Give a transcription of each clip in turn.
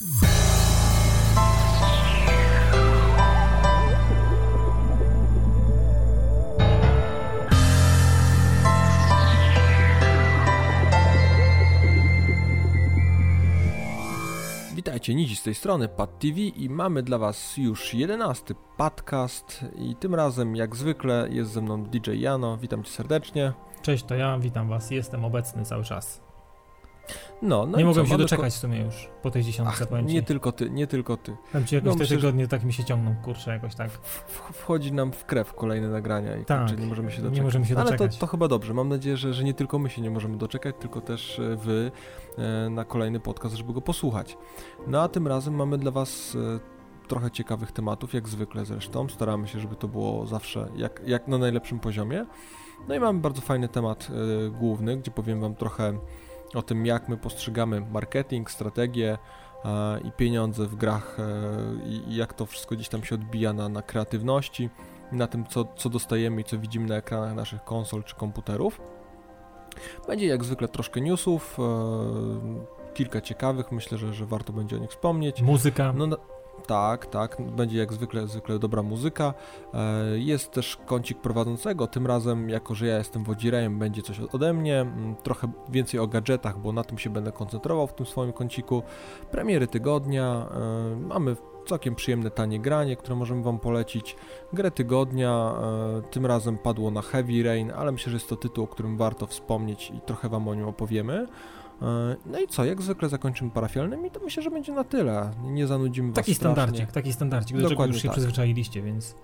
Witajcie, Nizi z tej strony, Pad TV i mamy dla Was już jedenasty podcast i tym razem jak zwykle jest ze mną DJ Jano, witam Cię serdecznie. Cześć, to ja, witam was, jestem obecny cały czas. No, no nie mogłem co, się doczekać w sumie już po tej dziesiątce, Ach, nie tylko Ty, nie tylko Ty. Powiem ci, jakoś no, te tygodnie tak mi się ciągną, kurczę, jakoś tak. W- Wchodzi nam w krew kolejne nagrania i Tak, kurczę, nie możemy się nie doczekać. możemy się Ale to, doczekać. to chyba dobrze, mam nadzieję, że, że nie tylko my się nie możemy doczekać, tylko też e, Wy e, na kolejny podcast, żeby go posłuchać. No a tym razem mamy dla Was e, trochę ciekawych tematów, jak zwykle zresztą. Staramy się, żeby to było zawsze jak, jak na najlepszym poziomie. No i mamy bardzo fajny temat główny, gdzie powiem Wam trochę o tym, jak my postrzegamy marketing, strategię e, i pieniądze w grach e, i, jak to wszystko gdzieś tam się odbija na, na kreatywności, na tym, co, co dostajemy i co widzimy na ekranach naszych konsol czy komputerów. Będzie jak zwykle troszkę newsów, e, kilka ciekawych, myślę, że, że warto będzie o nich wspomnieć. Muzyka, No, tak, tak, będzie jak zwykle, zwykle dobra muzyka. E, jest też kącik prowadzącego, tym razem, jako że ja jestem wodzirejem, będzie coś ode mnie, mm, trochę więcej o gadżetach, bo na tym się będę koncentrował w tym swoim kąciku. Premiery tygodnia, e, mamy całkiem przyjemne tanie granie, które możemy Wam polecić. Grę tygodnia, e, tym razem padło na Heavy Rain, ale myślę, że jest to tytuł, o którym warto wspomnieć i trochę Wam o nim opowiemy. E, No i co, jak zwykle zakończymy parafialnym i to myślę, że będzie na tyle. Nie zanudzimy Was taki strasznie. standardzik, taki standardzik, do czego Dokładnie już się tak. przyzwyczailiście, więc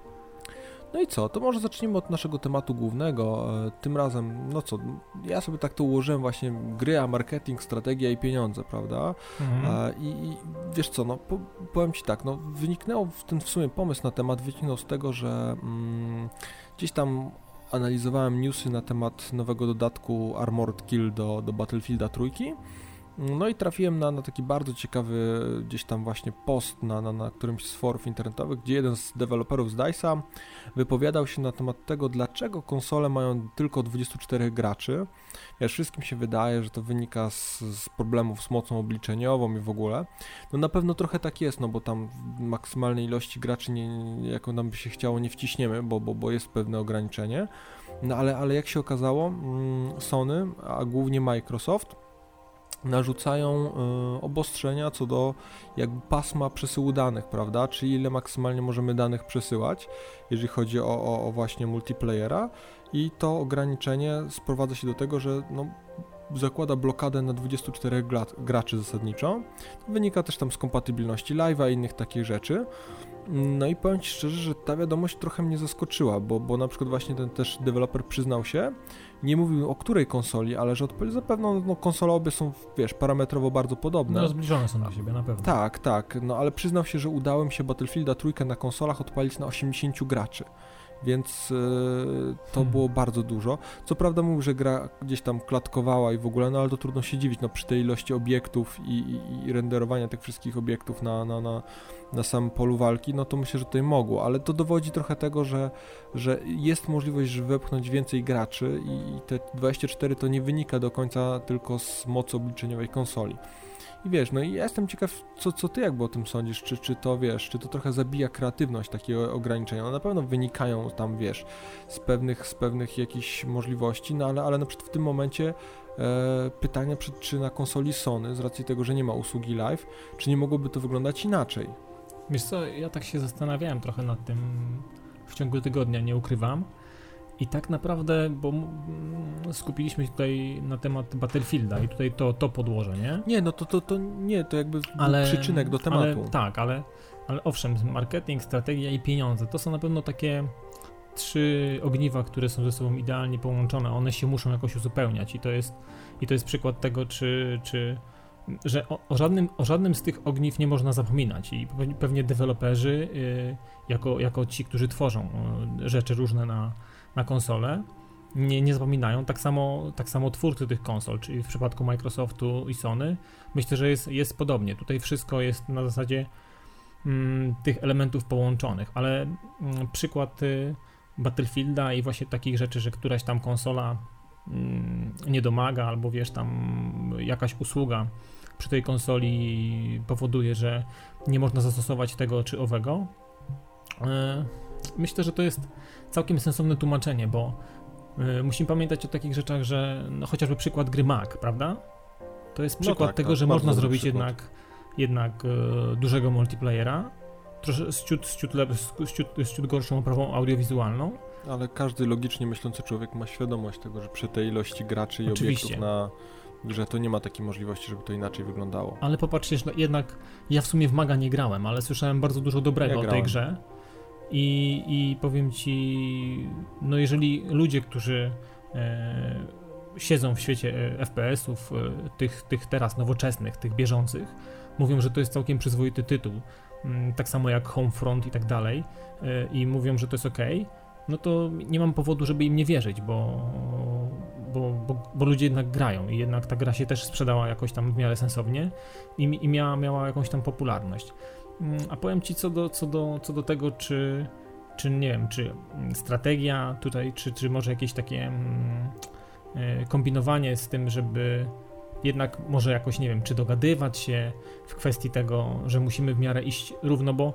No i co, to może zacznijmy od naszego tematu głównego. E, Tym razem, no co, ja sobie tak to ułożyłem właśnie gry, a marketing, strategia i pieniądze, prawda? mhm. E, I, I wiesz co, no po, powiem Ci tak, no wyniknęło w ten w sumie pomysł na temat, wyniknął z tego, że mm, gdzieś tam analizowałem newsy na temat nowego dodatku Armored Kill do, do Battlefielda trójki. No i trafiłem na, na taki bardzo ciekawy gdzieś tam właśnie post na, na, na którymś z forów internetowych, gdzie jeden z deweloperów z DICE'a wypowiadał się na temat tego, dlaczego konsole mają tylko 24 graczy. Wiesz, wszystkim się wydaje, że to wynika z, z problemów z mocą obliczeniową i w ogóle. No na pewno trochę tak jest, no bo tam maksymalnej ilości graczy, nie, jaką nam by się chciało, nie wciśniemy, bo, bo, bo jest pewne ograniczenie. No ale, ale jak się okazało, mm, Sony, a głównie Microsoft, narzucają y, obostrzenia co do jakby pasma przesyłu danych, prawda? Czyli ile maksymalnie możemy danych przesyłać, jeżeli chodzi o, o, o właśnie multiplayera i to ograniczenie sprowadza się do tego, że no, zakłada blokadę na 24 gra, graczy zasadniczo. Wynika też tam z kompatybilności live'a i innych takich rzeczy. No i powiem Ci szczerze, że ta wiadomość trochę mnie zaskoczyła, bo, bo na przykład właśnie ten też deweloper przyznał się, nie mówił o której konsoli, ale że odpowiedź zapewne no, konsole obie są, wiesz, parametrowo bardzo podobne. no, zbliżone są do siebie, na pewno. Tak, tak, no ale przyznał się, że udało mi się Battlefielda trójkę na konsolach odpalić na 80 graczy. Więc yy, to Hmm. było bardzo dużo. Co prawda mówił, że gra gdzieś tam klatkowała i w ogóle, no ale to trudno się dziwić, no przy tej ilości obiektów i, i, i renderowania tych wszystkich obiektów na, na, na, na samym polu walki, no to myślę, że tutaj mogło, ale to dowodzi trochę tego, że, że jest możliwość, żeby wepchnąć więcej graczy i, i te 24 to nie wynika do końca tylko z mocy obliczeniowej konsoli. I wiesz, no i jestem ciekaw, co, co ty jakby o tym sądzisz, czy, czy to wiesz, czy to trochę zabija kreatywność takie ograniczenia. No na pewno wynikają tam, wiesz, z pewnych, z pewnych jakichś możliwości, no ale, ale na przykład w tym momencie e, pytania, czy, czy na konsoli Sony, z racji tego, że nie ma usługi live, czy nie mogłoby to wyglądać inaczej? Wiesz co, ja tak się zastanawiałem trochę nad tym w ciągu tygodnia, nie ukrywam. I tak naprawdę, bo mm, skupiliśmy się tutaj na temat Battlefielda i tutaj to, to podłoże, nie? Nie, no to, to, to nie, to jakby Ale, przyczynek do tematu. Ale, tak, ale, ale owszem, marketing, strategia i pieniądze to są na pewno takie trzy ogniwa, które są ze sobą idealnie połączone. One się muszą jakoś uzupełniać i to jest, i to jest przykład tego, czy, czy że o, o, żadnym, o żadnym z tych ogniw nie można zapominać i pewnie- deweloperzy, y, jako, jako ci, którzy tworzą y, rzeczy różne na, na konsole, nie, nie zapominają. Tak samo, tak samo twórcy tych konsol, czyli w przypadku Microsoftu i Sony, myślę, że jest, jest podobnie. Tutaj wszystko jest na zasadzie mm, tych elementów połączonych, ale mm, przykład y, Battlefielda i właśnie takich rzeczy, że któraś tam konsola mm, nie domaga, albo wiesz, tam jakaś usługa przy tej konsoli powoduje, że nie można zastosować tego czy owego. E, myślę, że to jest całkiem sensowne tłumaczenie, bo e, musimy pamiętać o takich rzeczach, że no, chociażby przykład gry Mac, prawda? To jest no przykład no tak, tego, tak, że można zrobić jednak, jednak e, dużego multiplayera, troszkę z ciut, z, ciut, z, ciut, z ciut gorszą oprawą audiowizualną. Ale każdy logicznie myślący człowiek ma świadomość tego, że przy tej ilości graczy i Oczywiście. obiektów na grze to nie ma takiej możliwości, żeby to inaczej wyglądało. Ale popatrzcie, że jednak ja w sumie w Maga nie grałem, ale słyszałem bardzo dużo dobrego ja o tej grze. I, I powiem ci, no jeżeli ludzie, którzy e, siedzą w świecie e, FPS-ów, e, tych, tych teraz nowoczesnych, tych bieżących, mówią, że to jest całkiem przyzwoity tytuł, mm, tak samo jak Homefront i tak dalej, e, i mówią, że to jest ok, no to nie mam powodu, żeby im nie wierzyć, bo, bo, bo, bo, ludzie jednak grają i jednak ta gra się też sprzedała jakoś tam w miarę sensownie i, i miała, miała jakąś tam popularność. Mm, a powiem ci co do, co do, co do tego, czy, czy nie wiem, czy strategia tutaj, czy, czy może jakieś takie mm, e, kombinowanie z tym, żeby jednak może jakoś, nie wiem, czy dogadywać się w kwestii tego, że musimy w miarę iść równo, bo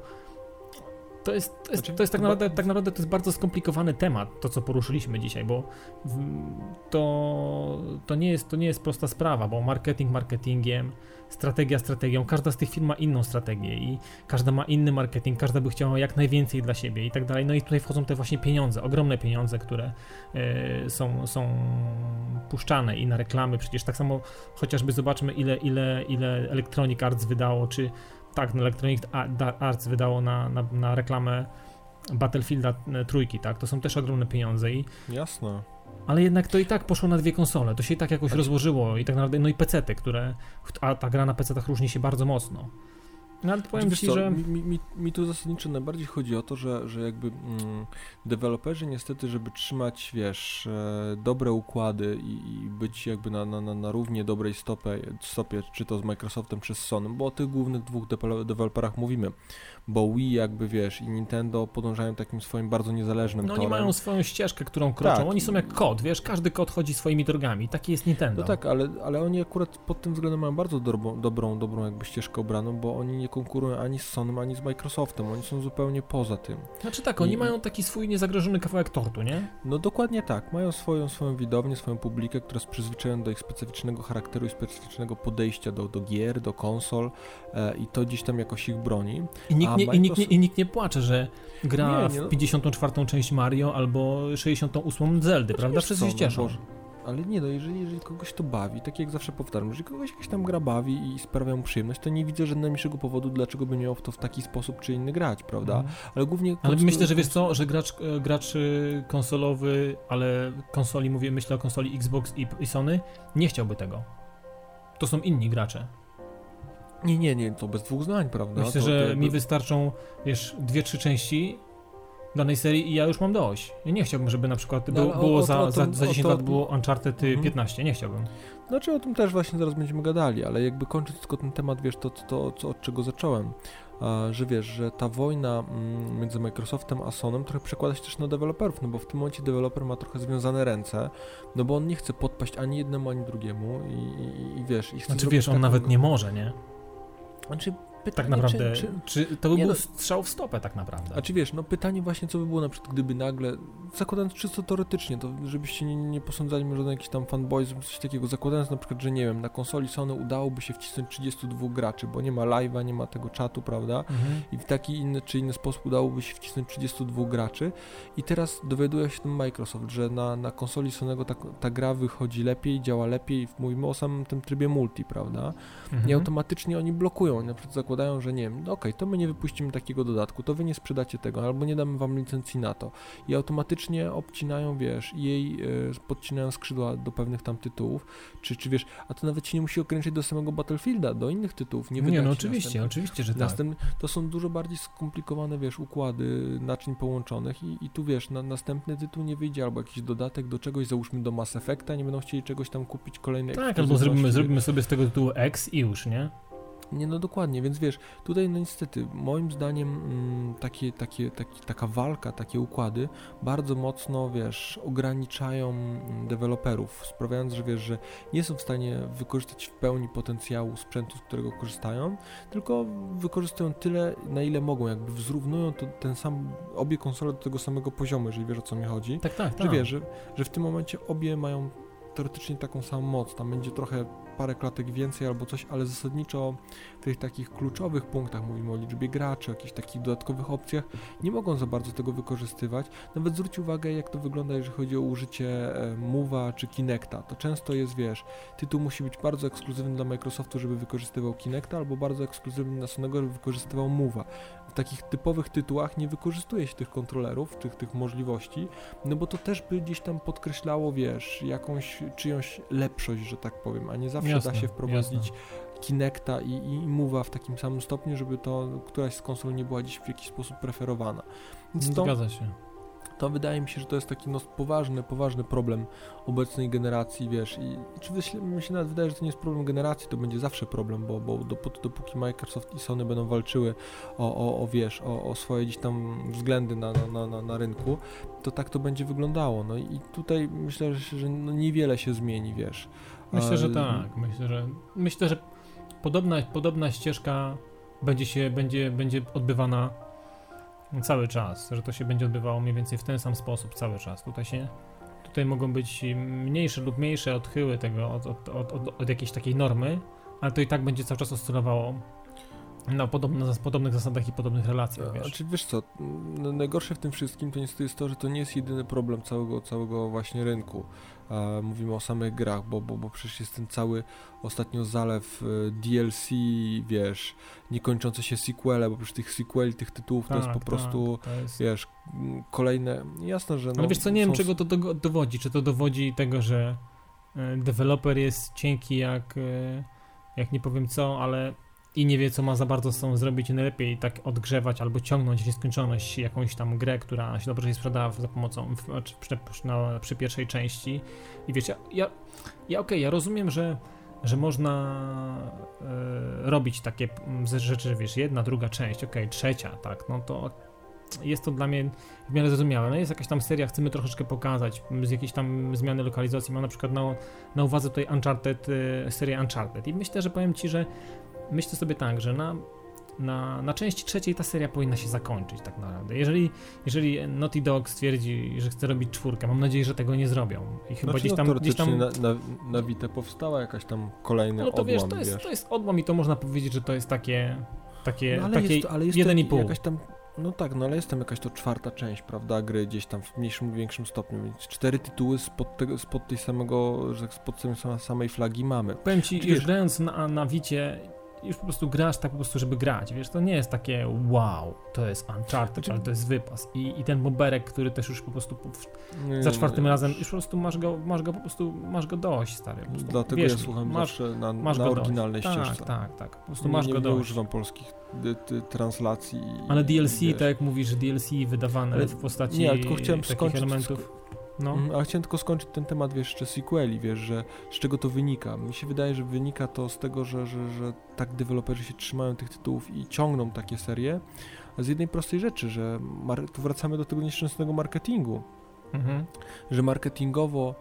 to jest, to jest, znaczy, to jest tak, naprawdę, tak naprawdę to jest bardzo skomplikowany temat, to co poruszyliśmy dzisiaj, bo to, to, nie jest, to nie jest prosta sprawa, bo marketing marketingiem, strategia strategią, każda z tych firm ma inną strategię i każda ma inny marketing, każda by chciała jak najwięcej dla siebie i tak dalej. No i tutaj wchodzą te właśnie pieniądze, ogromne pieniądze, które y, są, są puszczane i na reklamy, przecież tak samo chociażby zobaczmy ile, ile, ile Electronic Arts wydało, czy tak, no Electronic Arts wydało na, na, na reklamę Battlefielda e, trójki, tak? To są też ogromne pieniądze i... Jasne. Ale jednak to i tak poszło na dwie konsole, to się i tak jakoś znaczy... rozłożyło i tak naprawdę, no i PC-ty, które, a ta gra na PC-tach różni się bardzo mocno. No ale powiem ci, że... Mi, mi, mi, tu zasadniczo najbardziej chodzi o to, że, że jakby mm, deweloperzy niestety, żeby trzymać, wiesz, e, dobre układy i, i, być jakby na, na, na równie dobrej stopie, stopie, czy to z Microsoftem, czy z Sony, bo o tych głównych dwóch deweloperach mówimy, bo Wii jakby, wiesz, i Nintendo podążają takim swoim bardzo niezależnym No torem. oni mają swoją ścieżkę, którą kroczą, tak. oni są jak kod, wiesz, każdy kod chodzi swoimi drogami, taki jest Nintendo. No tak, ale, ale oni akurat pod tym względem mają bardzo dobrą, dobrą, dobrą jakby ścieżkę obraną, bo oni nie nie konkurują ani z Sony, ani z Microsoftem, oni są zupełnie poza tym. Znaczy tak, oni I... mają taki swój niezagrożony kawałek tortu, nie? No dokładnie tak, mają swoją, swoją widownię, swoją publikę, która jest przyzwyczajona do ich specyficznego charakteru i specyficznego podejścia do, do gier, do konsol e, i to gdzieś tam jakoś ich broni. I nikt, nie, i, nikt nie, I nikt nie płacze, że gra nie, nie, no... w 54. część Mario albo 68 Zeldy, znaczy, prawda? Wszyscy się no cieszą. No, ale nie no, jeżeli, jeżeli kogoś to bawi, tak jak zawsze powtarzam, jeżeli kogoś jakaś tam gra bawi i sprawia mu przyjemność, to nie widzę żadnego powodu, dlaczego by miał w to w taki sposób czy inny grać, prawda? Mm. Ale głównie... Ale myślę, że wiesz co, że gracz, e, gracz e, konsolowy, ale konsoli, mówię, myślę o konsoli Xbox i, i Sony, nie chciałby tego. To są inni gracze. Nie, nie, nie, to bez dwóch zdań, prawda? Myślę, to, że to, mi wystarczą, wiesz, dwie, trzy części danej serii i ja już mam dość. Ja nie chciałbym, żeby na przykład było, no, było o, za, o, za, za 10 lat było Uncharted mhm. 15, nie chciałbym. Znaczy o tym też właśnie zaraz będziemy gadali, ale jakby kończąc tylko ten temat, wiesz, to, to, to od czego zacząłem, że wiesz, że ta wojna mm, między Microsoftem a Sonem trochę przekłada się też na deweloperów, no bo w tym momencie deweloper ma trochę związane ręce, no bo on nie chce podpaść ani jednemu, ani drugiemu i, i, i wiesz... I znaczy wiesz, on taką... nawet nie może, nie? Znaczy pytanie, tak naprawdę, czy, czy, czy to by był no, strzał w stopę tak naprawdę? A czy wiesz, no pytanie właśnie, co by było na przykład, gdyby nagle, zakładając czysto teoretycznie, to żebyście nie, nie posądzali mnie żaden jakiś tam fanboyzm, coś takiego, zakładając na przykład, że nie wiem, na konsoli Sony udałoby się wcisnąć 32 graczy, bo nie ma live'a, nie ma tego czatu, prawda? Mhm. I w taki inny czy inny sposób udałoby się wcisnąć 32 graczy i teraz dowiaduje się ten Microsoft, że na, na konsoli Sonego ta, ta gra wychodzi lepiej, działa lepiej, mówimy o samym tym trybie multi, prawda? Mhm. I automatycznie oni blokują, na przykład zakładają zakładają, że nie wiem, no okej, okay, to my nie wypuścimy takiego dodatku, to wy nie sprzedacie tego, albo nie damy wam licencji na to. I automatycznie obcinają, wiesz, jej y, podcinają skrzydła do pewnych tam tytułów, czy, czy wiesz, a to nawet się nie musi ograniczyć do samego Battlefielda, do innych tytułów. Nie, nie no oczywiście, oczywiście, że tak. To są dużo bardziej skomplikowane, wiesz, układy naczyń połączonych i, i tu, wiesz, na, następny tytuł nie wyjdzie, albo jakiś dodatek do czegoś, załóżmy do Mass Effecta, nie będą chcieli czegoś tam kupić kolejnej Tak, albo zrobimy, zrobimy sobie z tego tytułu X i już, nie? Nie, no dokładnie, więc wiesz, tutaj no niestety, moim zdaniem mm, takie, takie, taki, taka walka, takie układy bardzo mocno, wiesz, ograniczają mm, deweloperów, sprawiając, że wiesz, że nie są w stanie wykorzystać w pełni potencjału sprzętu, z którego korzystają, tylko wykorzystują tyle, na ile mogą, jakby wzrównują to, ten sam, obie konsole do tego samego poziomu, jeżeli wiesz o co mi chodzi. Tak, tak, Że tak. wiesz, że, że w tym momencie obie mają teoretycznie taką samą moc, tam będzie trochę parę klatek więcej albo coś, ale zasadniczo w tych takich kluczowych punktach, mówimy o liczbie graczy, o jakichś takich dodatkowych opcjach, nie mogą za bardzo tego wykorzystywać. Nawet zwróć uwagę, jak to wygląda, jeżeli chodzi o użycie e, Move'a czy Kinecta. To często jest, wiesz, tytuł musi być bardzo ekskluzywny dla Microsoftu, żeby wykorzystywał Kinecta, albo bardzo ekskluzywny dla Sonego, żeby wykorzystywał Move'a. W takich typowych tytułach nie wykorzystuje się tych kontrolerów, tych, tych możliwości, no bo to też by gdzieś tam podkreślało, wiesz, jakąś czyjąś lepszość, że tak powiem, a nie zawsze Jasne, da się wprowadzić jasne. Kinecta i, i Move'a w takim samym stopniu, żeby to któraś z konsol nie była gdzieś w jakiś sposób preferowana. Więc to, Zgadza się. to wydaje mi się, że to jest taki no, poważny, poważny problem obecnej generacji, wiesz, i czy myślę, mi się nawet wydaje, że to nie jest problem generacji, to będzie zawsze problem, bo, bo dopóty, dopóki Microsoft i Sony będą walczyły o, o, o wiesz, o, o swoje gdzieś tam względy na, na, na, na, na rynku, to tak to będzie wyglądało, no i tutaj myślę, że, że no, niewiele się zmieni, wiesz. Myślę, że tak. Myślę, że myślę, że podobna, podobna ścieżka będzie się będzie, będzie odbywana cały czas, że to się będzie odbywało mniej więcej w ten sam sposób cały czas. Tutaj się tutaj mogą być mniejsze lub mniejsze odchyły tego od, od, od, od, od jakiejś takiej normy, ale to i tak będzie cały czas oscylowało na, podobne, na podobnych zasadach i podobnych relacjach, wiesz. Znaczy, wiesz co, najgorsze w tym wszystkim to niestety jest to, że to nie jest jedyny problem całego, całego właśnie rynku. E, mówimy o samych grach, bo, bo, bo przecież jest ten cały ostatnio zalew e, DLC, wiesz, niekończące się sequele, bo przecież tych sequeli, tych tytułów to jest po Tak, prostu, tak, jest... wiesz, m, kolejne, jasne, że no... Ale wiesz co, nie wiem są- czego to do, dowodzi. Czy to dowodzi tego, że e, deweloper jest cienki jak, e, jak nie powiem co, ale i nie wie co ma za bardzo z sobą zrobić i najlepiej tak odgrzewać albo ciągnąć nieskończoność jakąś tam grę, która się dobrze sprzedała za pomocą, przy, przy, pierwszej części. I wiesz, ja, ja, okej, ja rozumiem, że że można e, robić takie mm, rzeczy, wiesz, jedna, druga część, okej, trzecia, tak, no to jest to dla mnie w miarę zrozumiałe. No jest jakaś tam seria, chcemy troszeczkę pokazać m, z jakiejś tam zmiany lokalizacji. Mam na przykład na, na uwadze tutaj Uncharted, y, serię Uncharted i myślę, że powiem Ci, że myślę sobie tak, że na, na, na części trzeciej ta seria powinna się zakończyć tak naprawdę. Jeżeli, jeżeli Naughty Dog stwierdzi, że chce robić czwórkę, mam nadzieję, że tego nie zrobią. I chyba Znaczy, gdzieś no, tam... Gdzieś tam na, na, na Vita powstała jakaś tam kolejny no to odłam, wiesz, to jest, to jest odłam i to można powiedzieć, że to jest takie... Takie, No, ale takie jest, ale jest jeden to i pół. jakaś tam, no tak, no ale jest tam jakaś to czwarta część, prawda, gry gdzieś tam w mniejszym lub większym stopniu, więc cztery tytuły spod, tego, spod tej samego, że tak, spod samej- flagi mamy. Powiem ci, Wiesz- już grając na, na Wicie, już po prostu grasz tak po prostu, żeby grać, wiesz, to nie jest takie wow, to jest Uncharted, Znaczy- ale to jest wypas i, i ten boberek, który też już po prostu po, Nie, za nie, czwartym nie. razem, już po prostu masz go, masz go po prostu, masz go dość, stary. Po prostu, Dlatego wiesz, ja słucham masz, zawsze na, masz na go dość. oryginalnej tak, ścieżce. Tak, tak, po prostu Nie- masz nie, go nie dość. używam polskich translacji. Ale DLC, tak jak mówisz, DLC wydawane Ale- w postaci nie, ale tylko chciałem takich skończyć elementów. No, Mm, Ale chciałem tylko skończyć ten temat, wiesz, jeszcze sequeli, wiesz, że z czego to wynika. Mi się wydaje, że wynika to z tego, że, że, że tak deweloperzy się trzymają tych tytułów i ciągną takie serie, z jednej prostej rzeczy, że tu wracamy do tego nieszczęsnego marketingu, mhm. że marketingowo,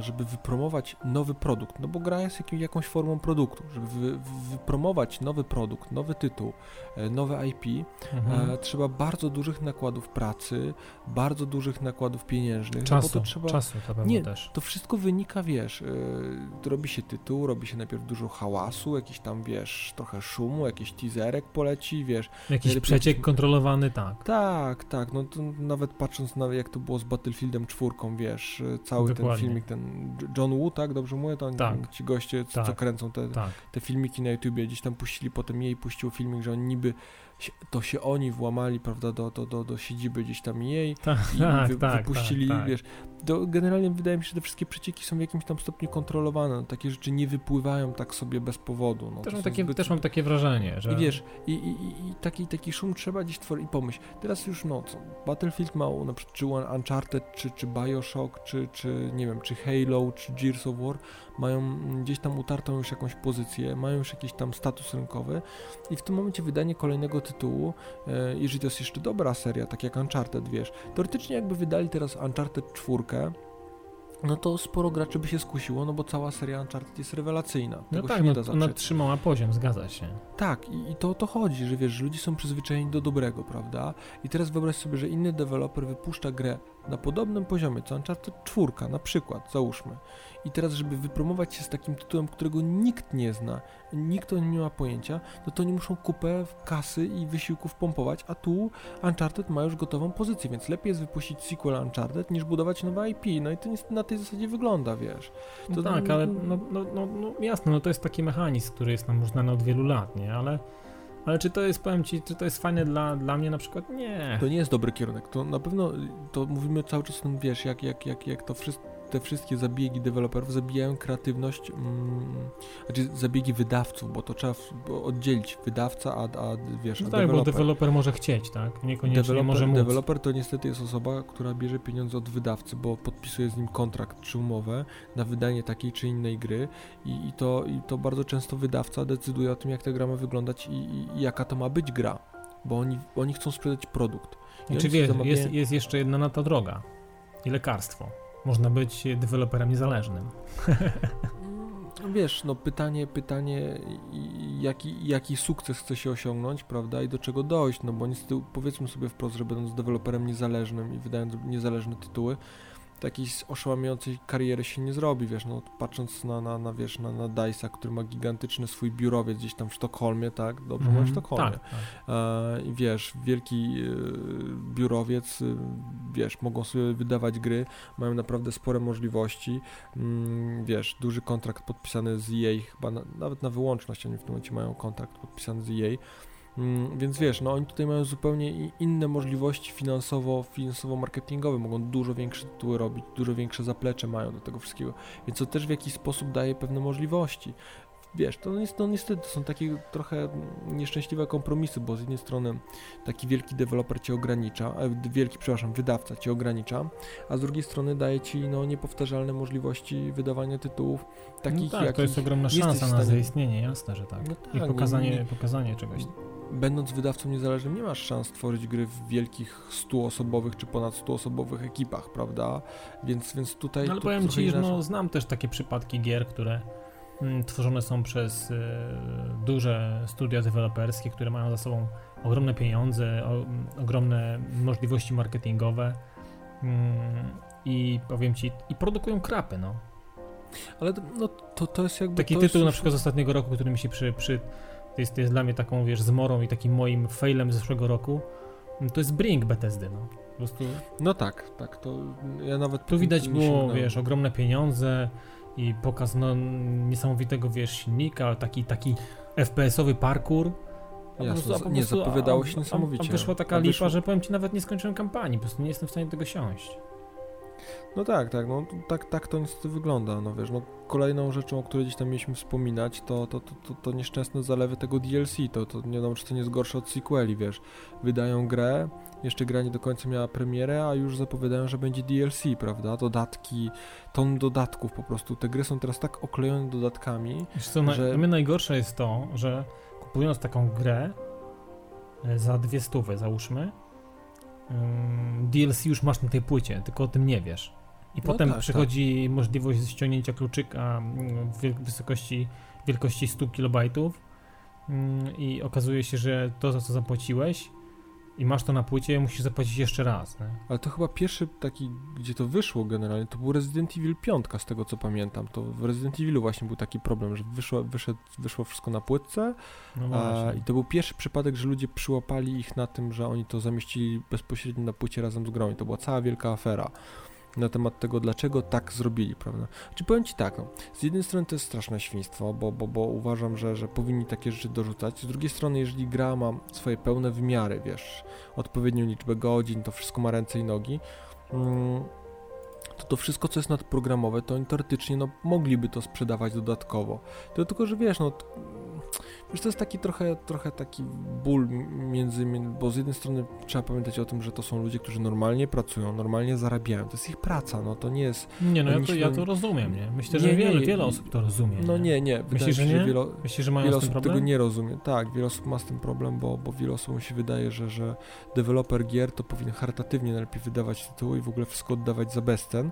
żeby wypromować nowy produkt, no bo gra jest jakim, jakąś formą produktu, żeby wy, wypromować nowy produkt, nowy tytuł, e, nowe IP, Mhm. e, trzeba bardzo dużych nakładów pracy, bardzo dużych nakładów pieniężnych, no bo Czasu, to trzeba... czasu to pewno Nie, też. To wszystko wynika, wiesz, yy, robi się tytuł, robi się najpierw dużo hałasu, jakiś tam, wiesz, trochę szumu, jakiś teaserek poleci, wiesz. Jakiś przeciek kontrolowany, tak. Tak, tak, no to nawet patrząc na jak to było z Battlefieldem czwórką, wiesz, cały ten Dokładnie. Ten John Woo, tak, dobrze mówię, to oni- Tak. ci goście, co, co Tak. kręcą te, Tak. te filmiki na YouTubie, gdzieś tam puścili, potem jej puścił filmik, że oni niby, to się oni włamali, prawda, do, do, do, do siedziby gdzieś tam jej, Tak, i wy, tak, wypuścili, tak, tak. wiesz, to generalnie wydaje mi się, że te wszystkie przecieki są w jakimś tam stopniu kontrolowane, no, takie rzeczy nie wypływają tak sobie bez powodu. No, Też mam, takie, zbyt- też mam takie wrażenie, że... I wiesz, i, i, i, taki, taki szum trzeba gdzieś tworzyć i pomyśl, teraz już no co, Battlefield ma na przykład czy Uncharted, czy, czy Bioshock, czy, czy nie wiem, czy Halo, czy Gears of War mają gdzieś tam utartą już jakąś pozycję, mają już jakiś tam status rynkowy i w tym momencie wydanie kolejnego tytułu, e, jeżeli to jest jeszcze dobra seria, tak jak Uncharted, wiesz, teoretycznie jakby wydali teraz Uncharted 4, no to sporo graczy by się skusiło, no bo cała seria Uncharted jest rewelacyjna. No tak, no, ona trzymała poziom, zgadza się. Tak, i, i to o to chodzi, że wiesz, że ludzie są przyzwyczajeni do dobrego, prawda? I teraz wyobraź sobie, że inny deweloper wypuszcza grę na podobnym poziomie, co Uncharted 4 na przykład, załóżmy. I teraz, żeby wypromować się z takim tytułem, którego nikt nie zna, nikt o nim nie ma pojęcia, no to oni muszą kupę kasy i wysiłków pompować, a tu Uncharted ma już gotową pozycję, więc lepiej jest wypuścić sequel Uncharted, niż budować nowe IP. No i to na tej zasadzie wygląda, wiesz. To no tak, ale no, no, no, no jasne, no to jest taki mechanizm, który jest nam już znany od wielu lat, nie? Ale ale czy to jest, powiem ci, czy to jest fajne dla, dla mnie na przykład? Nie. To nie jest dobry kierunek. To na pewno, to mówimy cały czas wiesz, jak, jak, jak, jak to wszystko te wszystkie zabiegi deweloperów zabijają kreatywność, mm, znaczy zabiegi wydawców, bo to trzeba oddzielić wydawca, a, a wiesz, no a tak, deweloper. bo deweloper może chcieć, tak? Niekoniecznie deweloper, może móc. Deweloper to niestety jest osoba, która bierze pieniądze od wydawcy, bo podpisuje z nim kontrakt czy umowę na wydanie takiej czy innej gry i, i to, i to bardzo często wydawca decyduje o tym, jak ta gra ma wyglądać i, i, i jaka to ma być gra, bo oni, oni chcą sprzedać produkt. I znaczy, wiesz, jest, jest jeszcze jedna na ta droga i lekarstwo można być deweloperem niezależnym. Wiesz, no pytanie, pytanie, jaki, jaki sukces chce się osiągnąć, prawda, i do czego dojść, no bo niestety powiedzmy sobie wprost, że będąc deweloperem niezależnym i wydając niezależne tytuły, takiej oszałamiającej kariery się nie zrobi, wiesz, no patrząc na, na, na wiesz, na, na Dice'a, który ma gigantyczny swój biurowiec gdzieś tam w Sztokholmie, tak, dobrze, mm -hmm. w Sztokholmie. Tak, tak. E, wiesz, wielki e, biurowiec, e, wiesz, mogą sobie wydawać gry, mają naprawdę spore możliwości, mm, wiesz, duży kontrakt podpisany z EA, chyba na, nawet na wyłączność oni w tym momencie mają kontrakt podpisany z EA, więc wiesz, no oni tutaj mają zupełnie inne możliwości finansowo, finansowo-marketingowe, mogą dużo większe tytuły robić, dużo większe zaplecze mają do tego wszystkiego, więc to też w jakiś sposób daje pewne możliwości. Wiesz, to, jest, no niestety to są takie trochę nieszczęśliwe kompromisy, bo z jednej strony taki wielki deweloper cię ogranicza, e, wielki, przepraszam, wydawca cię ogranicza, a z drugiej strony daje ci no, niepowtarzalne możliwości wydawania tytułów takich, no tak, to jest ogromna szansa na zaistnienie, jasne, że tak. No tak I pokazanie, nie, nie, pokazanie czegoś będąc wydawcą niezależnym, nie masz szans tworzyć gry w wielkich 100-osobowych czy ponad 100-osobowych ekipach, prawda? Więc, więc tutaj. No, ale powiem ci, że no, znam też takie przypadki gier, które mm, tworzone są przez y, duże studia deweloperskie, które mają za sobą ogromne pieniądze, o, mm, ogromne możliwości marketingowe. Y, I powiem ci, i produkują krapy, no. Ale no, to, to jest jakby. Taki tytuł jest... na przykład z ostatniego roku, który mi się przy, przy to jest, to jest dla mnie taką, wiesz, zmorą i takim moim failem z zeszłego roku, to jest Brink Bethesdy, no. Po prostu... No tak, tak, to ja nawet... Tu widać było, wiesz, ogromne pieniądze i pokaz, no, niesamowitego, wiesz, silnika, taki, taki FPS-owy parkour, a Jasne, prostu, nie, zapowiadało się niesamowicie. A, a wyszła taka a lipa, że powiem ci, nawet nie skończyłem kampanii, po prostu nie jestem w stanie tego siąść. No tak, tak, no tak, tak to niestety wygląda, no wiesz, no kolejną rzeczą, o której gdzieś tam mieliśmy wspominać, to, to, to, to, to nieszczęsne zalewy tego DLC, to, to nie wiadomo, czy to nie jest gorsze od sequeli, wiesz, wydają grę, jeszcze gra nie do końca miała premierę, a już zapowiadają, że będzie DLC, prawda, dodatki, ton dodatków po prostu, te gry są teraz tak oklejone dodatkami, Wiesz co, że... Dla mnie najgorsze jest to, że kupując taką grę e, za dwie stówy, załóżmy, DLC już masz na tej płycie, tylko o tym nie wiesz. I no potem tak, przychodzi tak. możliwość ściągnięcia kluczyka w wysokości wielkości 100 KB i okazuje się, że to za co zapłaciłeś i masz to na płycie, musisz zapłacić jeszcze raz. Nie? Ale to chyba pierwszy taki, gdzie to wyszło generalnie, to był Resident Evil 5, z tego co pamiętam. To w Resident Evilu właśnie był taki problem, że wyszło, wyszedł, wyszło wszystko na płytce no a, i to był pierwszy przypadek, że ludzie przyłapali ich na tym, że oni to zamieścili bezpośrednio na płycie razem z grą i to była cała wielka afera na temat tego, dlaczego tak zrobili, prawda? Czy powiem Ci tak, no, z jednej strony to jest straszne świństwo, bo, bo, bo uważam, że, że powinni takie rzeczy dorzucać, z drugiej strony, jeżeli gra ma swoje pełne wymiary, wiesz, odpowiednią liczbę godzin, to wszystko ma ręce i nogi, mm, to to wszystko, co jest nadprogramowe, to oni teoretycznie no, mogliby to sprzedawać dodatkowo. Tylko, że wiesz, no Wiesz, to jest taki trochę, trochę taki ból między, bo z jednej strony trzeba pamiętać o tym, że to są ludzie, którzy normalnie pracują, normalnie zarabiają, to jest ich praca, no to nie jest... Nie, no ja to, ja to rozumiem, nie? Myślę, że nie, wiele, nie, wiele osób to rozumie. No nie, nie. Myślisz, że nie? Wielo, Myślisz, że mają wiele osób problem? tego nie rozumie. Tak, wiele osób ma z tym problem, bo, bo wiele osób się wydaje, że, że deweloper gier to powinien charytatywnie najlepiej wydawać tytuły i w ogóle wszystko oddawać za bezcen.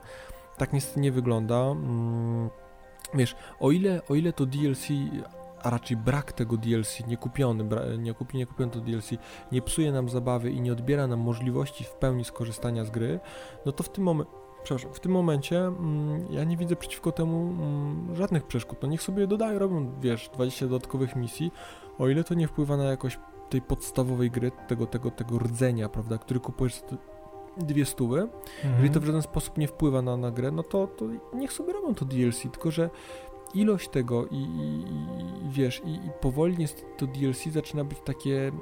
Tak niestety nie wygląda. Mm, wiesz, o ile, o ile to DLC a raczej brak tego DLC, nie kupiony, nie, kupi, nie kupiony to DLC, nie psuje nam zabawy i nie odbiera nam możliwości w pełni skorzystania z gry, no to w tym momencie przepraszam, w tym momencie mm, ja nie widzę przeciwko temu mm, żadnych przeszkód. No niech sobie dodają, robią, wiesz, 20 dodatkowych misji, o ile to nie wpływa na jakość tej podstawowej gry, tego, tego, tego rdzenia, prawda, który kupujesz dwie stówy, mhm. jeżeli to w żaden sposób nie wpływa na, na grę, no to, to niech sobie robią to DLC, tylko że ilość tego i, i, i wiesz, i, i, powoli to DLC zaczyna być takie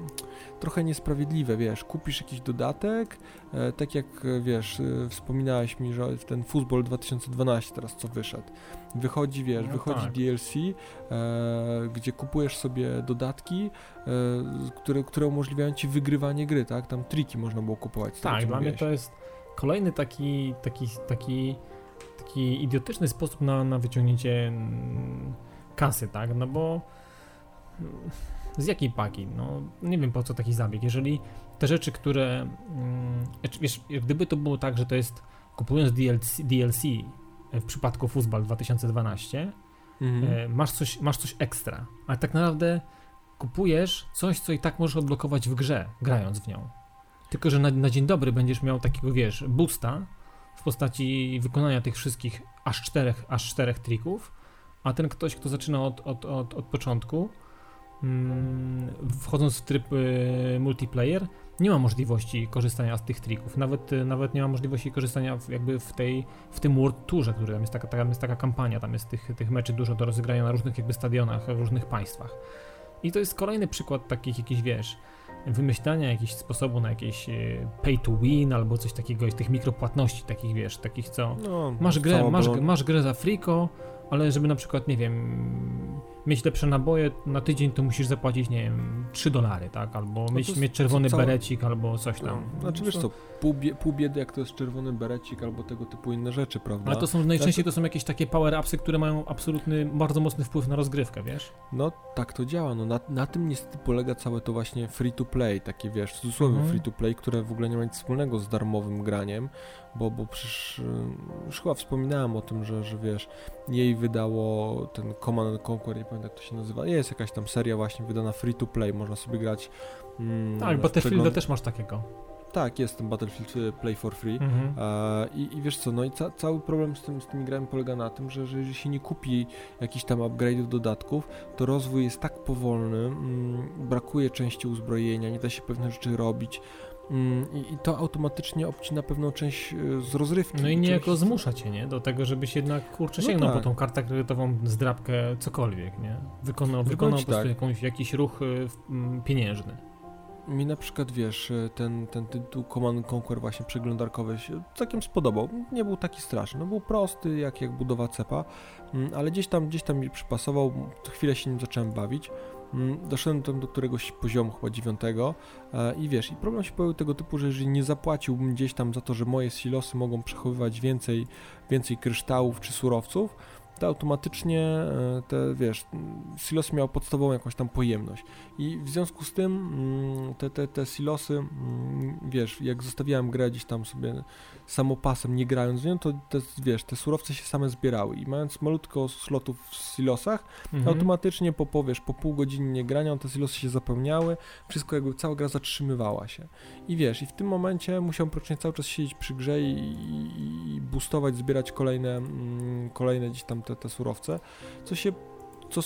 trochę niesprawiedliwe, wiesz, kupisz jakiś dodatek, e, tak jak, wiesz, e, wspominałeś mi, że ten Football 2012 teraz co wyszedł, wychodzi, wiesz, no wychodzi tak. DLC, e, gdzie kupujesz sobie dodatki, e, które, które umożliwiają ci wygrywanie gry, tak, tam triki można było kupować. Tak, dla mnie to jest kolejny taki, taki, taki taki idiotyczny sposób na, na wyciągnięcie mm, kasy, tak? No bo mm, z jakiej paki? No nie wiem po co taki zabieg. Jeżeli te rzeczy, które mm, wiesz, gdyby to było tak, że to jest kupując DLC, DLC w przypadku Fuzzball 2012 mhm. E, masz, coś, masz coś ekstra, ale tak naprawdę kupujesz coś, co i tak możesz odblokować w grze, grając w nią. Tylko, że na, na dzień dobry będziesz miał takiego, wiesz, boosta, w postaci wykonania tych wszystkich aż czterech, aż czterech trików, a ten ktoś, kto zaczyna od, od, od, od początku, mm, wchodząc w tryb y, multiplayer, nie ma możliwości korzystania z tych trików. Nawet, y, nawet nie ma możliwości korzystania w, jakby w, tej, w tym World Tourze, który tam jest taka, tam jest taka kampania, tam jest tych, tych meczy dużo do rozegrania na różnych jakby stadionach w różnych państwach. I to jest kolejny przykład takich jakichś, wiesz, wymyślania jakiegoś sposobu na jakieś e, pay to win albo coś takiego, tych mikropłatności, takich wiesz, takich co no, masz grę, masz, masz grę za friko, ale żeby na przykład, nie wiem, mieć lepsze naboje na tydzień, to musisz zapłacić, nie wiem, 3 dolary, tak? Albo no mieć, mieć czerwony całe... berecik, albo coś tam. No, znaczy wiesz co, pół, bie, pół biedy jak to jest czerwony berecik, albo tego typu inne rzeczy, prawda? Ale to są najczęściej to są jakieś takie power-upsy, które mają absolutny, bardzo mocny wpływ na rozgrywkę, wiesz? No tak to działa, no na, na tym niestety polega całe to właśnie free-to-play, takie wiesz, w cudzysłowie mhm. free-to-play, które w ogóle nie ma nic wspólnego z darmowym graniem, bo, bo przecież y, już chyba wspominałem o tym, że, że wiesz, jej wydało ten Command Conquer, nie pamiętam jak to się nazywa, jest jakaś tam seria właśnie wydana free to play, można sobie grać. Mm, tak, Battlefield też masz takiego. Tak, jest ten Battlefield y, Play for Free. Mhm. E, i, i, wiesz co, no i ca cały problem z, tym, z tymi grami polega na tym, że, że jeżeli się nie kupi jakichś tam upgrade'ów, dodatków, to rozwój jest tak powolny, mm, brakuje części uzbrojenia, nie da się pewne rzeczy robić. Mm, I, to automatycznie obcina pewną część e, z rozrywki. No i niejako część... zmusza cię, nie? Do tego, żebyś jednak kurczę no sięgnął no tak. po tą kartę kredytową, zdrabkę, cokolwiek, nie? Wykonał, wykonał po prostu tak. jakąś, jakiś ruch y, pieniężny. Mi na przykład, wiesz, e, ten, ten tytuł Command Conquer właśnie przeglądarkowy się całkiem spodobał. Nie był taki straszny, no był prosty, jak, jak budowa cepa, mm, ale gdzieś tam, gdzieś tam mi przypasował, chwilę się nim zacząłem bawić. Mm, doszedłem tam do któregoś poziomu, chyba dziewiątego e, i wiesz, i problem się pojawił tego typu, że jeżeli nie zapłaciłbym gdzieś tam za to, że moje silosy mogą przechowywać więcej, więcej kryształów czy surowców, to automatycznie e, te, wiesz, silosy miały podstawową jakąś tam pojemność. I w związku z tym mm, te, te, te silosy, mm, wiesz, jak zostawiałem grę gdzieś tam sobie samopasem, nie grając w nią, to te, wiesz, te surowce się same zbierały i mając malutko slotów w silosach, mhm. automatycznie po, powiesz, po pół godziny nie grania, te silosy się zapełniały, wszystko jakby, cała gra zatrzymywała się. I wiesz, i w tym momencie musiałem praktycznie cały czas siedzieć przy grze i, i, i boostować, zbierać kolejne, mm, kolejne gdzieś tam te, te surowce, co się co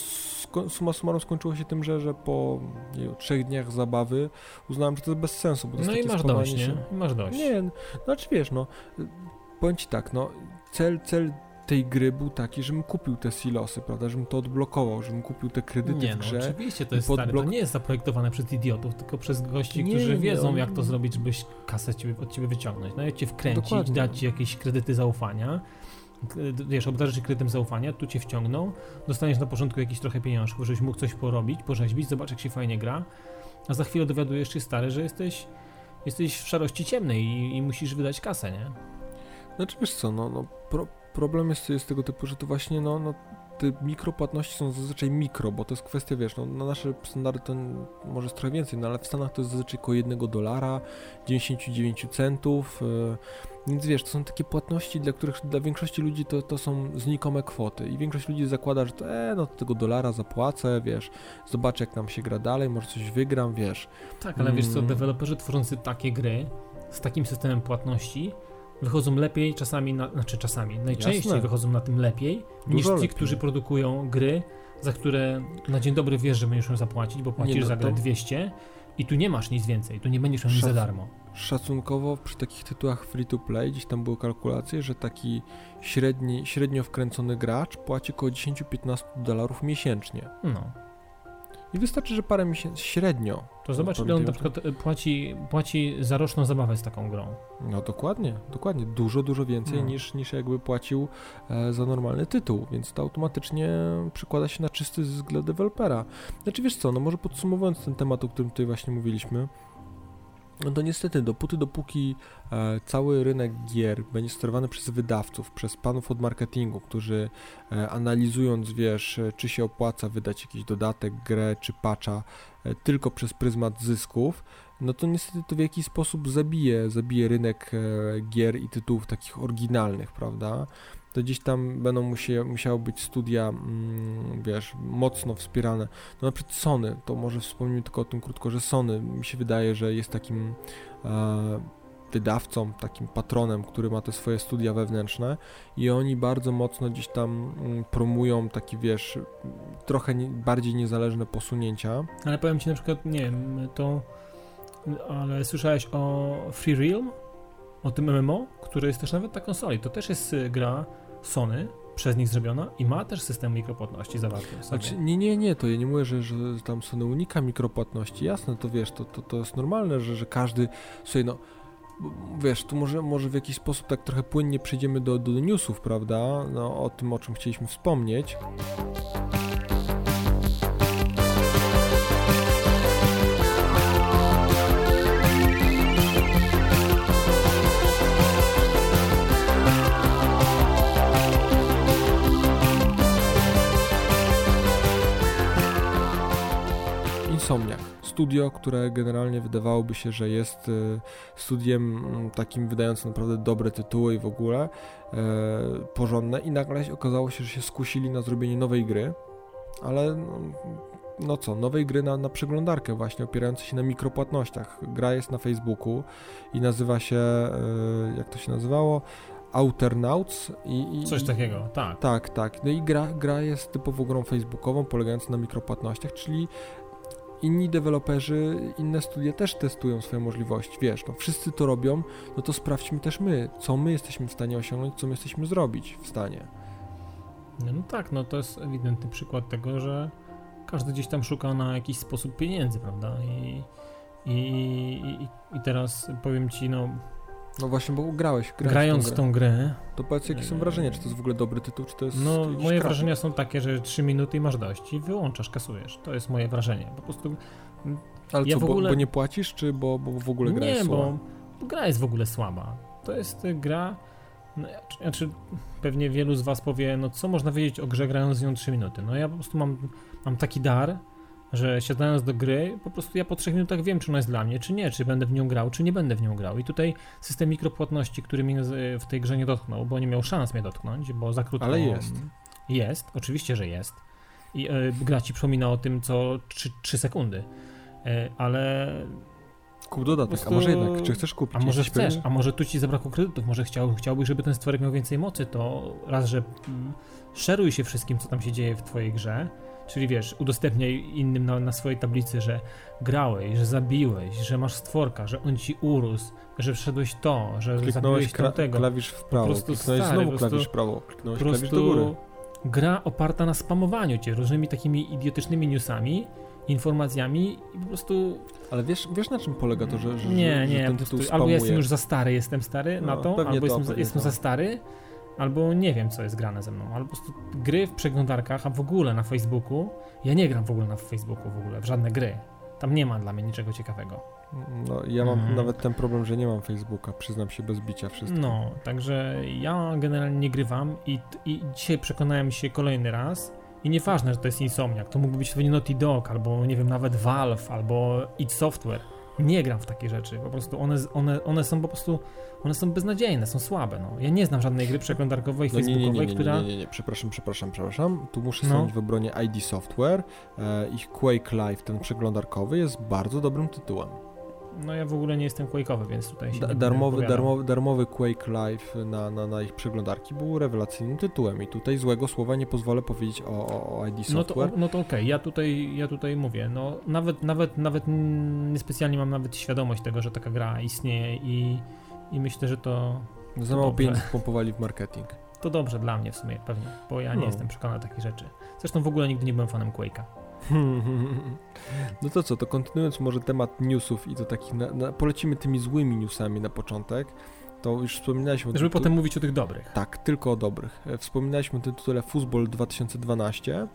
suma summarum skończyło się tym, że, że po nie, trzech dniach zabawy uznałem, że to jest bez sensu. Bo to no i masz dość, nie? I masz dość. Nie, no, znaczy wiesz, no, powiem ci tak, no, cel, cel tej gry był taki, żebym kupił te silosy, prawda, żebym to odblokował, żebym kupił te kredyty nie, w grze. No, oczywiście to jest stary, to nie jest zaprojektowane przez idiotów, tylko przez gości, nie, którzy wiedzą nie, jak to zrobić, żebyś kasę od ciebie wyciągnąć. No cię wkręcić, Dokładnie. dać ci jakieś kredyty zaufania, wiesz, obdarzyć kredytem zaufania, tu cię wciągną, dostaniesz na początku jakiś trochę pieniążków, żebyś mógł coś porobić, porzeźbić, zobacz jak się fajnie gra, a za chwilę dowiadujesz się stary, że jesteś, jesteś w szarości ciemnej i, i musisz wydać kasę, nie? Znaczy wiesz co, no, no pro, problem jest, jest tego typu, że to właśnie no, no te mikropłatności są zazwyczaj mikro, bo to jest kwestia, wiesz, no, na nasze standardy to może trochę więcej, no ale w Stanach to jest zazwyczaj około 1 dolara, 99 centów, yy, więc wiesz, to są takie płatności, dla których dla większości ludzi to, to są znikome kwoty i większość ludzi zakłada, że to, e, no tego dolara zapłacę, wiesz, zobaczę jak nam się gra dalej, może coś wygram, wiesz. Tak, ale mm. wiesz co, mm. deweloperzy tworzący takie gry z takim systemem płatności wychodzą lepiej, czasami, na, znaczy czasami, najczęściej Jasne. wychodzą na tym lepiej Dużo niż ci, lepiej. którzy produkują gry, za które na dzień dobry wiesz, że będziesz musiał zapłacić, bo płacisz nie, no, za grę to... 200 i tu nie masz nic więcej, tu nie będziesz miał nic za darmo. Szacunkowo przy takich tytułach free to play, gdzieś tam były kalkulacje, że taki średni, średnio wkręcony gracz płaci około 10-15 dolarów miesięcznie. No. I wystarczy, że parę miesięcy średnio. To zobacz, ile on na przykład e, płaci, płaci za roczną zabawę z taką grą. No dokładnie, dokładnie. Dużo, dużo więcej no. niż, niż jakby płacił e, za normalny tytuł, więc to automatycznie przekłada się na czysty zysk dla dewelopera. Znaczy wiesz co, no może podsumowując ten temat, o którym tutaj właśnie mówiliśmy, no to niestety, dopóty, dopóki e, cały rynek gier będzie sterowany przez wydawców, przez panów od marketingu, którzy e, analizując, wiesz, e, czy się opłaca wydać jakiś dodatek, grę czy patcha e, tylko przez pryzmat zysków, no to niestety to w jakiś sposób zabije, zabije rynek e, gier i tytułów takich oryginalnych, prawda? To gdzieś tam będą musiały być studia, mm, wiesz, mocno wspierane. No na przykład Sony, to może wspomnimy tylko o tym krótko, że Sony mi się wydaje, że jest takim e, wydawcą, takim patronem, który ma te swoje studia wewnętrzne i oni bardzo mocno gdzieś tam mm, promują taki, wiesz, trochę nie, bardziej niezależne posunięcia. Ale powiem Ci na przykład, nie wiem, to, ale słyszałeś o Free Realm? O tym MMO, które jest też nawet na konsoli. To też jest y, gra Sony przez nich zrobiona i ma też system mikropłatności zawarty w Znaczy, nie, nie, nie, to ja nie mówię, że, że tam Sony unika mikropłatności, jasne, to wiesz, to, to, to jest normalne, że, że każdy, słuchaj, no, wiesz, tu może, może w jakiś sposób tak trochę płynnie przejdziemy do, do newsów, prawda, no, o tym, o czym chcieliśmy wspomnieć. Insomniac. Studio, które generalnie wydawałoby się, że jest y, studiem mm, takim wydającym naprawdę dobre tytuły i w ogóle e, porządne i nagle okazało się, że się skusili na zrobienie nowej gry, ale no, no co, nowej gry na, na przeglądarkę właśnie opierającej się na mikropłatnościach. Gra jest na Facebooku i nazywa się, e, jak to się nazywało? Outernauts i, i, Coś takiego, tak. Tak, tak. No i gra, gra jest typowo grą facebookową, polegającą na mikropłatnościach, czyli inni deweloperzy, inne studia też testują swoje możliwości. Wiesz, no wszyscy to robią, no to sprawdźmy też my, co my jesteśmy w stanie osiągnąć, co my jesteśmy zrobić w stanie. No, no tak, no to jest ewidentny przykład tego, że każdy gdzieś tam szuka na jakiś sposób pieniędzy, prawda? I, i, i, i teraz powiem ci, no no właśnie, bo grałeś. Grając tą, tą grę. To powiedz, jakie są wrażenia? Czy to jest w ogóle dobry tytuł, czy to jest. No, moje wrażenia są takie, że 3 minuty i masz dość i wyłączasz, kasujesz. To jest moje wrażenie. Po prostu. Ale ja co, ogóle... bo, bo, nie płacisz, czy bo, bo w ogóle gra nie, jest słaba? Nie, bo gra jest w ogóle słaba. To jest gra. No, znaczy, pewnie wielu z Was powie, no co można wiedzieć o grze grając z nią 3 minuty? No ja po prostu mam, mam taki dar, że siadając do gry, po prostu ja po trzech minutach wiem, czy ona jest dla mnie, czy nie, czy będę w nią grał, czy nie będę w nią grał. I tutaj system mikropłatności, który mnie w tej grze nie dotknął, bo nie miał szans mnie dotknąć, bo za krótko... Ale jest. Jest, oczywiście, że jest. I y, gra ci przypomina o tym co 3, 3 sekundy. Y, ale Kup dodatek, prostu... a może jednak, czy chcesz kupić? A może chcesz, a może tu ci zabrakło kredytów, może chciał, chciałbyś, żeby ten stworek miał więcej mocy, to raz, że mm, szeruj się wszystkim, co tam się dzieje w twojej grze, czyli wiesz, udostępniaj innym na, na swojej tablicy, że grałeś, że zabiłeś, że masz stworka, że on ci urósł, że przeszedłeś to, że Kliknąłeś zabiłeś tamtego. klawisz w prawo, prostu kliknąłeś stary, znowu po prostu- klawisz w prawo, kliknąłeś po klawisz do góry. prostu gra oparta na spamowaniu cię różnymi takimi idiotycznymi newsami, informacjami i po prostu Ale wiesz, wiesz na czym polega to, że, że, nie, że nie, ten po prostu, tytuł albo ja jestem już za stary, jestem stary na No, to, pewnie albo to, jestem, za, jestem to. za stary, albo nie wiem, co jest grane ze mną, albo po prostu gry w przeglądarkach, a w ogóle na Facebooku, ja nie gram w ogóle na Facebooku w ogóle, w żadne gry. Tam nie ma dla mnie niczego ciekawego. No, ja mam Mhm. nawet ten problem, że nie mam Facebooka, przyznam się bez bicia wszystko. No, także ja generalnie nie grywam i, i dzisiaj przekonałem się kolejny raz i nieważne, że to jest Insomniac, to mógłby być pewnie Naughty Dog, albo nie wiem, nawet Valve, albo id Software. Nie gram w takie rzeczy, po prostu one, one, one są po prostu, one są beznadziejne, są słabe, no. Ja nie znam żadnej gry przeglądarkowej, No nie, nie, nie, facebookowej, nie, która... nie, nie, nie, przepraszam, przepraszam, przepraszam. Tu muszę No. stanąć w obronie ID Software. E, ich Quake Live, ten przeglądarkowy, jest bardzo dobrym tytułem. No ja w ogóle nie jestem Quake'owy, więc tutaj się Da, darmowy, darmowy, darmowy Quake Live na, na, na ich przeglądarki był rewelacyjnym tytułem i tutaj złego słowa nie pozwolę powiedzieć o, o, o ID No to, Software. no to okej, ja tutaj, ja tutaj mówię, no nawet, nawet, nawet niespecjalnie mam nawet świadomość tego, że taka gra istnieje i, i myślę, że to, Za mało pieniędzy pompowali w marketing. to dobrze dla mnie w sumie pewnie, bo ja nie No. jestem przekonany do takich rzeczy. Zresztą w ogóle nigdy nie byłem fanem Quake'a. No to co, to kontynuując może temat newsów i to takich, na, na, polecimy tymi złymi newsami na początek, to już wspominaliśmy o Żeby potem mówić o tych dobrych. Tak, tylko o dobrych. E, Wspominaliśmy o tym tytule Football 2012.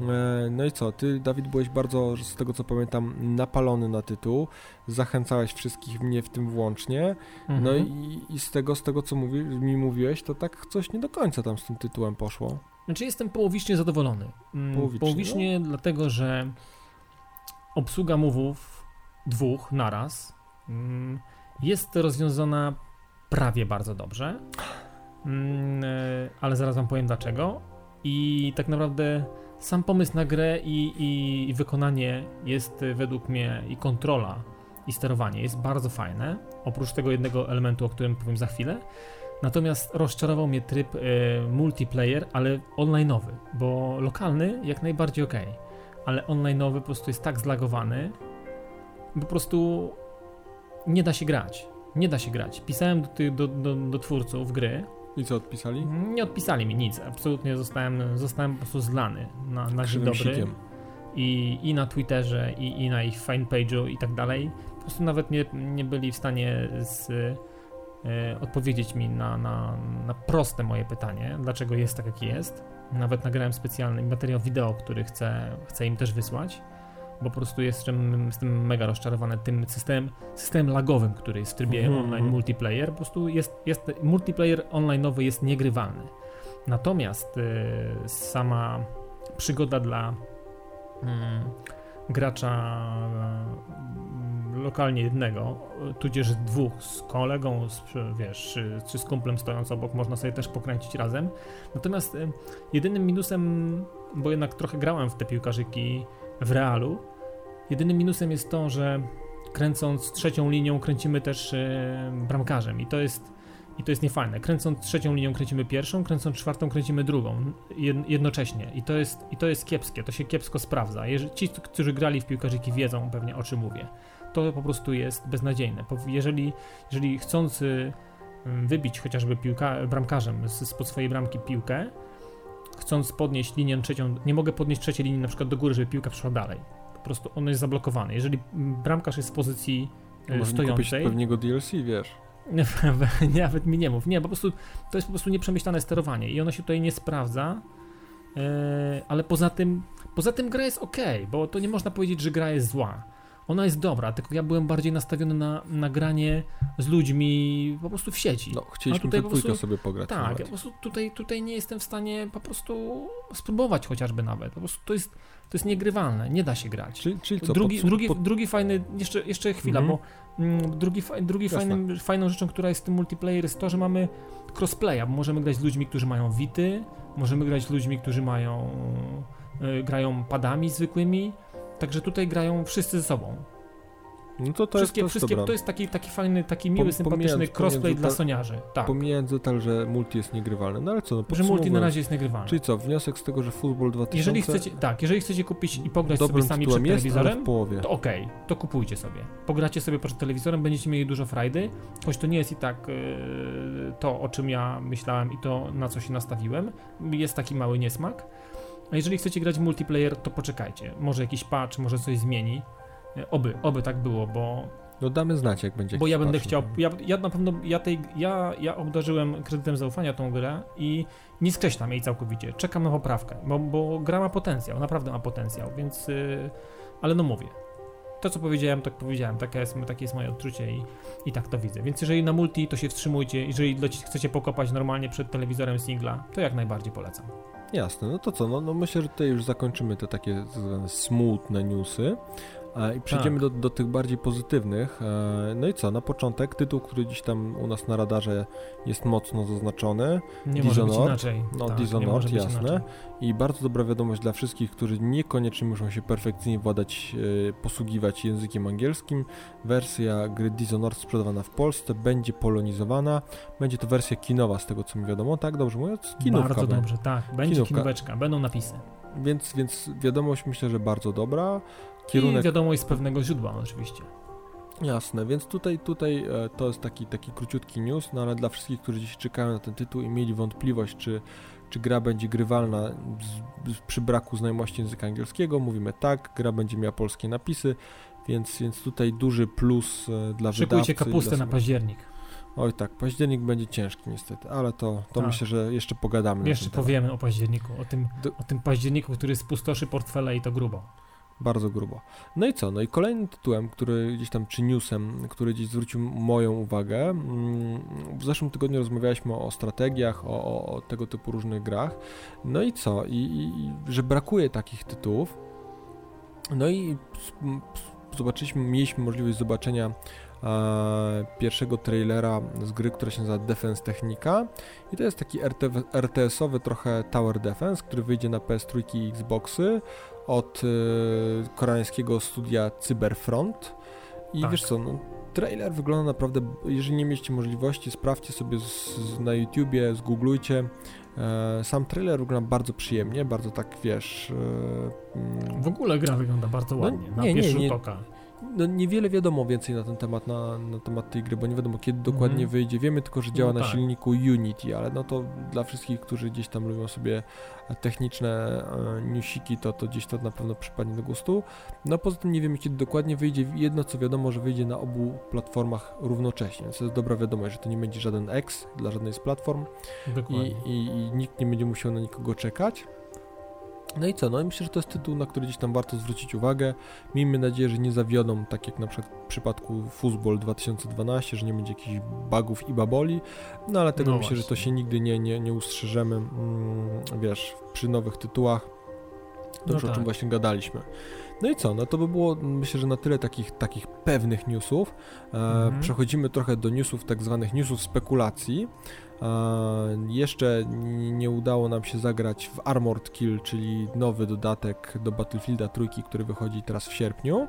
E, No i co, ty Dawid byłeś bardzo, z tego co pamiętam, napalony na tytuł, zachęcałeś wszystkich, mnie w tym włącznie, Mhm. no i, i z tego, z tego co mówi, mi mówiłeś, to tak coś nie do końca tam z tym tytułem poszło. Znaczy jestem połowicznie zadowolony. Mm, Połowicznie, Połowicznie dlatego, że obsługa mówów dwóch naraz mm, jest rozwiązana prawie bardzo dobrze. Mm, e, ale zaraz wam powiem dlaczego. I tak naprawdę sam pomysł na grę i, i, i wykonanie jest e, według mnie i kontrola i sterowanie jest bardzo fajne. Oprócz tego jednego elementu, o którym powiem za chwilę. Natomiast rozczarował mnie tryb e, multiplayer, ale online'owy, bo lokalny jak najbardziej ok, ale online'owy po prostu jest tak zlagowany, po prostu nie da się grać. Nie da się grać. Pisałem do, do, do, do twórców gry, I co, odpisali? nie odpisali mi nic, absolutnie zostałem, zostałem po prostu zlany na, na dzień dobry sikiem. i, i na Twitterze, i, i na ich fanpage'u i tak dalej. Po prostu nawet nie, nie byli w stanie z, e, odpowiedzieć mi na, na, na proste moje pytanie, dlaczego jest tak, jaki jest. Nawet nagrałem specjalny materiał wideo, który chcę, chcę im też wysłać, bo po prostu jestem, jestem mega rozczarowany tym systemem, systemem lagowym, który jest w trybie Mhm, online mhm. multiplayer. Po prostu jest, jest multiplayer online'owy jest niegrywalny. Natomiast e, sama przygoda dla mm, gracza mm, lokalnie jednego, tudzież dwóch z kolegą, z, wiesz, czy, z kumplem stojąc obok, można sobie też pokręcić razem. Natomiast y, jedynym minusem, bo jednak trochę grałem w te piłkarzyki w realu, jedynym minusem jest to, że kręcąc trzecią linią kręcimy też y, bramkarzem i to jest i to jest niefajne. Kręcąc trzecią linią kręcimy pierwszą, kręcąc czwartą kręcimy drugą jed- jednocześnie. I to, jest, I to jest kiepskie, to się kiepsko sprawdza. Jeżeli, ci, którzy grali w piłkarzyki wiedzą pewnie o czym mówię. To po prostu jest beznadziejne. Jeżeli, jeżeli chcący mm, wybić chociażby piłka, bramkarzem z, spod swojej bramki piłkę, chcąc podnieść linię trzecią, nie mogę podnieść trzeciej linii na przykład do góry, żeby piłka przeszła dalej. Po prostu on jest zablokowany. Jeżeli bramkarz jest w pozycji e, Można stojącej, pewniego DLC, wiesz. nie, nie, nawet mi nie mów. Nie, po prostu to jest po prostu nieprzemyślane sterowanie i ono się tutaj nie sprawdza. e, ale poza tym, poza tym gra jest ok, bo to nie można powiedzieć, że gra jest zła. Ona jest dobra, tylko ja byłem bardziej nastawiony na, na granie z ludźmi po prostu w sieci. No, chcieliśmy po dwójkę sobie pograć. tak, ja po prostu tutaj, tutaj nie jestem w stanie po prostu spróbować chociażby nawet. Po prostu to jest, to jest niegrywalne, nie da się grać. Czyli, czyli co, drugi, podsum- drugi, pod- drugi fajny, jeszcze, jeszcze chwila, Mhm. bo mm, drugi, drugi fajnym, fajną rzeczą, która jest w tym multiplayer jest to, że mamy crossplaya, bo możemy grać z ludźmi, którzy mają wity, możemy grać z ludźmi, którzy mają y, grają padami zwykłymi, także tutaj grają wszyscy ze sobą. No to to wszystkie, jest, wszystkie, dobra. to jest taki, taki fajny, taki miły, Pom- sympatyczny crossplay dla soniarzy. Tak, Pomijając detal, że multi jest niegrywalny. No ale co, no że multi na razie jest nagrywalny. Czyli co, wniosek z tego, że Football 2000 Jeżeli chcecie, tak, jeżeli chcecie kupić i pograć sobie sami przed jest, telewizorem, to okej, to kupujcie sobie. Pogracie sobie przed telewizorem, będziecie mieli dużo frajdy, choć to nie jest i tak yy, to, o czym ja myślałem i to, na co się nastawiłem. Jest taki mały niesmak. A jeżeli chcecie grać w multiplayer, to poczekajcie. Może jakiś patch, może coś zmieni. E, Oby, oby tak było, bo, No damy znać, jak będzie bo ja będę patch, chciał. no. Ja, ja na pewno ja, tej, ja, ja obdarzyłem kredytem zaufania tą grę i nie skreślam jej całkowicie. Czekam na poprawkę, bo, bo gra ma potencjał, naprawdę ma potencjał, więc. Yy, ale no mówię. To, co powiedziałem, tak powiedziałem. Takie jest, takie jest moje odczucie i, i tak to widzę. Więc jeżeli na multi, to się wstrzymujcie. Jeżeli chcecie pokopać normalnie przed telewizorem singla, to jak najbardziej polecam. Jasne, no to co, no, no myślę, że tutaj już zakończymy te takie tak smutne newsy i przejdziemy Tak. do, do tych bardziej pozytywnych. E, no i co, na początek tytuł, który gdzieś tam u nas na radarze jest mocno zaznaczony, Nie może być Dishonored? inaczej. no Tak, Dishonored, jasne. inaczej. I bardzo dobra wiadomość dla wszystkich, którzy niekoniecznie muszą się perfekcyjnie władać, e, posługiwać językiem angielskim. Wersja gry Dishonored sprzedawana w Polsce będzie polonizowana. Będzie to wersja kinowa, z tego co mi wiadomo, tak? Dobrze mówiąc? Kinówka. Bardzo dobrze, tak. Będzie Kinówka. kinóweczka, będą napisy. Więc, więc wiadomość myślę, że bardzo dobra. I Kierunek wiadomość z pewnego źródła oczywiście. jasne, więc tutaj, tutaj e, to jest taki, taki króciutki news, no ale dla wszystkich, którzy dziś czekają na ten tytuł i mieli wątpliwość, czy, czy gra będzie grywalna z, z, przy braku znajomości języka angielskiego, mówimy tak, gra będzie miała polskie napisy, więc, więc tutaj duży plus e, dla Szykujcie wydawcy. i kapustę na październik. Oj tak, październik będzie ciężki niestety, ale to, to Tak. myślę, że jeszcze pogadamy Jeszcze ten temat. powiemy o październiku, o tym, Do- o tym październiku, który spustoszy portfele i to grubo. Bardzo grubo. No i co? No i kolejnym tytułem, który gdzieś tam, czy newsem, który gdzieś zwrócił moją uwagę, mm, w zeszłym tygodniu rozmawialiśmy o strategiach, o, o, o tego typu różnych grach. No i co? I, i, że brakuje takich tytułów. No i zobaczyliśmy, mieliśmy możliwość zobaczenia pierwszego trailera z gry, która się nazywa Defense Technika i to jest taki RTS-owy trochę Tower Defense, który wyjdzie na PS3 i Xboxy od e, koreańskiego studia Cyberfront i Tak. wiesz co, no, trailer wygląda naprawdę, jeżeli nie mieliście możliwości, sprawdźcie sobie z, z, na YouTubie, zgooglujcie. E, sam trailer wygląda bardzo przyjemnie, bardzo tak, wiesz... E, mm, W ogóle gra wygląda bardzo No, ładnie, na nie, nie, pierwszy rzut oka. No niewiele wiadomo więcej na ten temat, na, na temat tej gry, bo nie wiadomo kiedy dokładnie Mhm. wyjdzie. Wiemy tylko, że działa No na tak. silniku Unity, ale no to dla wszystkich, którzy gdzieś tam lubią sobie techniczne e, newsiki, to, to gdzieś to na pewno przypadnie do gustu. No poza tym nie wiemy kiedy dokładnie wyjdzie. Jedno co wiadomo, że wyjdzie na obu platformach równocześnie, więc to jest dobra wiadomość, że to nie będzie żaden X dla żadnej z platform i, i, i nikt nie będzie musiał na nikogo czekać. No i co? No i myślę, że to jest tytuł, na który gdzieś tam warto zwrócić uwagę. Miejmy nadzieję, że nie zawiodą, tak jak na przykład w przypadku Football 2012, że nie będzie jakichś bugów i baboli. No ale tego No myślę, że to właśnie. się nigdy nie, nie, nie ustrzeżemy, mm, wiesz, przy nowych tytułach. To No już o tak. czym właśnie gadaliśmy. No i co? No to by było, myślę, że na tyle takich, takich pewnych newsów. E, Mhm. Przechodzimy trochę do newsów, tak zwanych newsów spekulacji. E, jeszcze nie, udało nam się zagrać w Armored Kill, czyli nowy dodatek do Battlefielda trójki, który wychodzi teraz w sierpniu.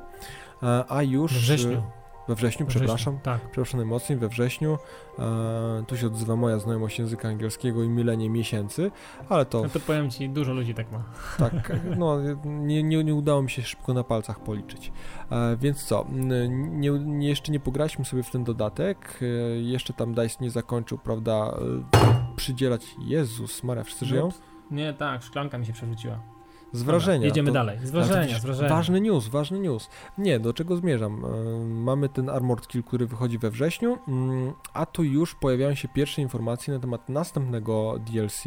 E, a już... We wrześniu. We wrześniu, We wrześniu, przepraszam. Tak. Przepraszam najmocniej, we wrześniu. E, tu się odzywa moja znajomość języka angielskiego i mylenie miesięcy, ale to No to powiem ci, dużo ludzi tak ma. tak, no nie, nie, nie udało mi się szybko na palcach policzyć. E, więc co, nie, nie, jeszcze nie pograliśmy sobie w ten dodatek, e, jeszcze tam DICE nie zakończył, prawda, e, przydzielać, Jezus Maria, wszyscy żyją? Nie, tak, szklanka mi się przerzuciła. Z wrażenia. Dobra, jedziemy to- dalej. Z wrażenia, widzisz, z wrażenia. Ważny news, ważny news. Nie, do czego zmierzam? E, Mamy ten Armored Kill, który wychodzi we wrześniu, mm, a tu już pojawiają się pierwsze informacje na temat następnego DLC.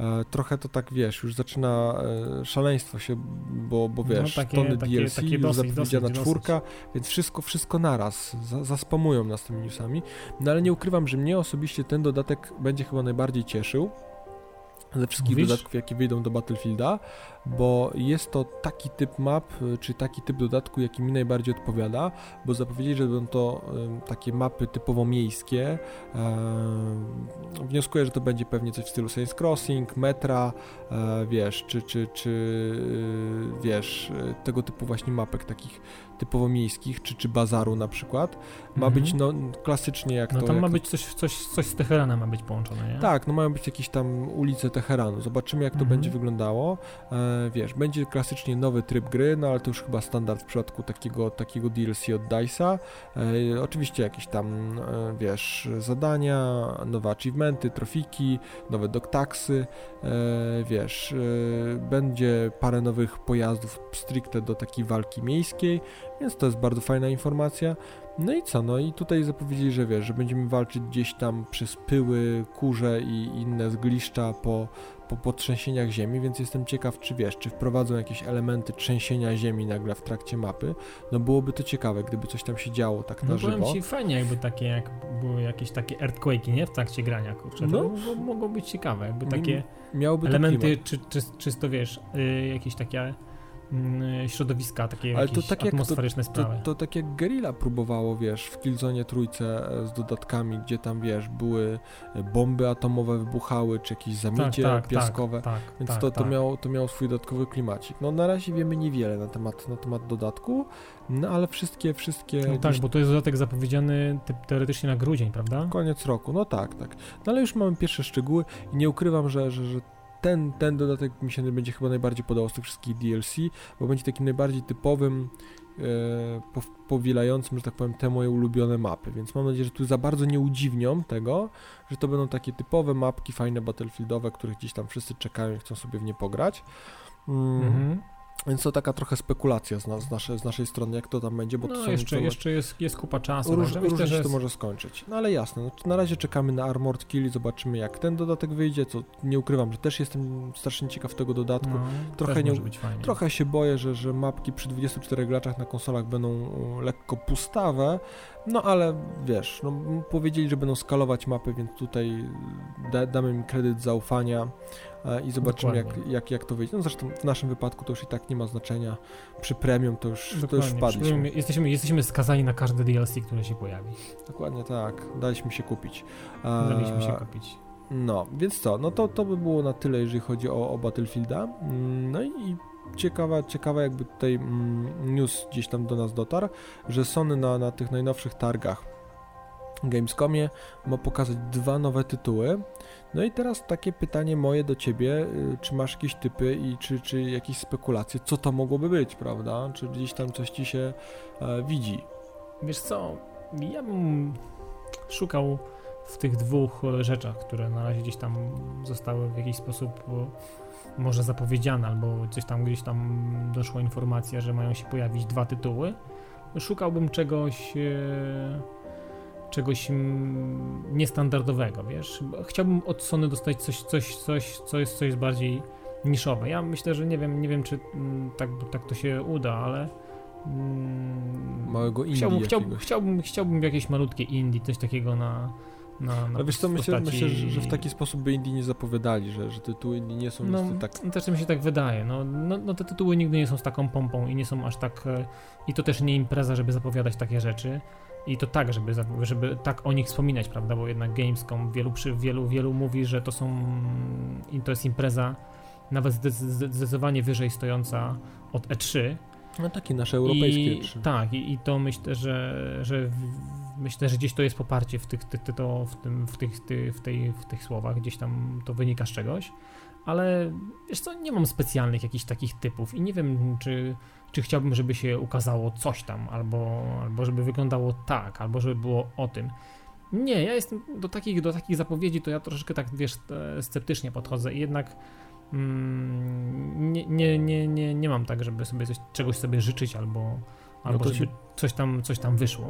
E, Trochę to tak, wiesz, już zaczyna e, szaleństwo się, bo, bo No, wiesz, takie- tony takie- DLC, takie już dosyć, zapowiedziana dosyć, czwórka, więc wszystko, wszystko naraz, za, zaspamują nas tymi newsami. No ale nie ukrywam, że mnie osobiście ten dodatek będzie chyba najbardziej cieszył ze wszystkich Mówisz? dodatków, jakie wyjdą do Battlefielda, bo jest to taki typ map, y, czy taki typ dodatku, jaki mi najbardziej odpowiada, bo zapowiedzieli, że będą to takie mapy typowo miejskie. Wnioskuję, że to będzie pewnie coś w stylu Saints Crossing, Metra, e, wiesz, czy, czy, czy y, wiesz, tego typu właśnie mapek takich typowo miejskich, czy, czy bazaru na przykład. Ma mhm. być no, klasycznie jak no, to... tam jak ma być coś, coś, coś z Teheranem ma być połączone, nie? Tak, no mają być jakieś tam ulice Teheranu. Zobaczymy jak to mhm. będzie wyglądało. E, wiesz, będzie klasycznie nowy tryb gry, no ale to już chyba standard w przypadku takiego, takiego DLC od DICE'a. E, oczywiście jakieś tam, e, wiesz, zadania, nowe achievementy, trofiki, nowe doktaksy, e, wiesz, e, będzie parę nowych pojazdów stricte do takiej walki miejskiej, więc to jest bardzo fajna informacja. No i co, no i tutaj zapowiedzieli, że wiesz, że będziemy walczyć gdzieś tam przez pyły, kurze i inne zgliszcza po, po, po trzęsieniach ziemi, więc jestem ciekaw, czy wiesz, czy wprowadzą jakieś elementy trzęsienia ziemi nagle w trakcie mapy. No byłoby to ciekawe, gdyby coś tam się działo tak na no, żywo. No ci fajnie, jakby takie, jak były jakieś takie earthquake'i, nie? W trakcie grania, kurczę. No. Mogło, mogło być ciekawe, jakby takie Miałoby elementy, czy, czy, czysto wiesz, y, jakieś takie środowiska, takie Ale to tak atmosferyczne jak, to, sprawy. To, to, tak jak Guerrilla próbowało, wiesz, w Killzone trójce e, z dodatkami, gdzie tam, wiesz, były e, bomby atomowe wybuchały, czy jakieś zamiecie tak, tak, piaskowe, tak, tak więc to, to, tak. miało, to miało swój dodatkowy klimacik. No na razie wiemy niewiele na temat, na temat dodatku, no ale wszystkie, wszystkie... No tak, bo to jest dodatek zapowiedziany te, teoretycznie na grudzień, prawda? Koniec roku, no tak, tak. No ale już mamy pierwsze szczegóły i nie ukrywam, że, że, że ten, ten dodatek mi się będzie chyba najbardziej podobał z tych wszystkich DLC, bo będzie takim najbardziej typowym, e, powielającym, że tak powiem, te moje ulubione mapy, więc mam nadzieję, że tu za bardzo nie udziwnią tego, że to będą takie typowe mapki, fajne battlefieldowe, których gdzieś tam wszyscy czekają i chcą sobie w nie pograć. Mm. Mhm. Więc to taka trochę spekulacja z, nas, z, naszej, z naszej strony, jak to tam będzie, bo no, to są jeszcze, jeszcze jest, jest kupa czasu. Róż, no, różnie się to może skończyć. No ale jasne, no, na razie czekamy na Armored Kill i zobaczymy jak ten dodatek wyjdzie, co nie ukrywam, że też jestem strasznie ciekaw tego dodatku. No, trochę, nie, trochę się boję, że, że mapki przy 24 graczach na konsolach będą lekko pustawe, no ale wiesz, no, powiedzieli, że będą skalować mapy, więc tutaj da, damy im kredyt zaufania e, i zobaczymy jak, jak, jak to wyjdzie. No zresztą w naszym wypadku to już i tak nie ma znaczenia. Przy premium to już, to już wpadliśmy. Jesteśmy, jesteśmy skazani na każde DLC, które się pojawi. Dokładnie tak. Daliśmy się kupić. E, Daliśmy się kupić. No, więc co, no to, to by było na tyle, jeżeli chodzi o, o Battlefielda. Mm, no i ciekawa, ciekawa jakby tutaj mm, news gdzieś tam do nas dotarł, że Sony na, na tych najnowszych targach Gamescomie ma pokazać dwa nowe tytuły. No i teraz takie pytanie moje do ciebie, y, czy masz jakieś typy i czy, czy jakieś spekulacje, co to mogłoby być, prawda? Czy gdzieś tam coś ci się e, widzi? Wiesz co, ja bym szukał w tych dwóch rzeczach, które na razie gdzieś tam zostały w jakiś sposób może zapowiedziane, albo coś tam gdzieś tam doszła informacja, że mają się pojawić dwa tytuły. Szukałbym czegoś e, czegoś niestandardowego, wiesz. Chciałbym od Sony dostać coś, coś, coś, co jest, co jest bardziej niszowe. Ja myślę, że nie wiem, nie wiem czy mm, tak, tak to się uda, ale mm, małego indie chciałbym, chciałbym, chciałbym, chciałbym jakieś malutkie indie, coś takiego na na, na Ale wiesz co, myślę, myślę że, że, w taki sposób by indie nie zapowiadali, że, że tytuły indie nie są no, tak... No też mi się tak wydaje, no, no, no, te tytuły nigdy nie są z taką pompą i nie są aż tak... E, I to też nie impreza, żeby zapowiadać takie rzeczy. I to tak, żeby, żeby tak o nich wspominać, prawda, bo jednak Gamescom wielu, przy, wielu, wielu mówi, że to są... To jest impreza nawet zdecydowanie wyżej stojąca od E3, no takie nasze europejskie. I, tak, i, i to myślę, że, że myślę, że gdzieś to jest poparcie w tych, ty, ty, to, w, tym, w, tych, ty, w, tej, w tych słowach, gdzieś tam to wynika z czegoś, ale wiesz co, nie mam specjalnych jakichś takich typów i nie wiem, czy, czy chciałbym, żeby się ukazało coś tam, albo, albo żeby wyglądało tak, albo żeby było o tym. Nie, ja jestem do takich, do takich zapowiedzi, to ja troszeczkę tak, wiesz, e, sceptycznie podchodzę i jednak mm, nie, nie, nie, nie, nie mam tak, żeby sobie coś, czegoś sobie życzyć albo, albo no żeby się... coś, tam, coś tam wyszło.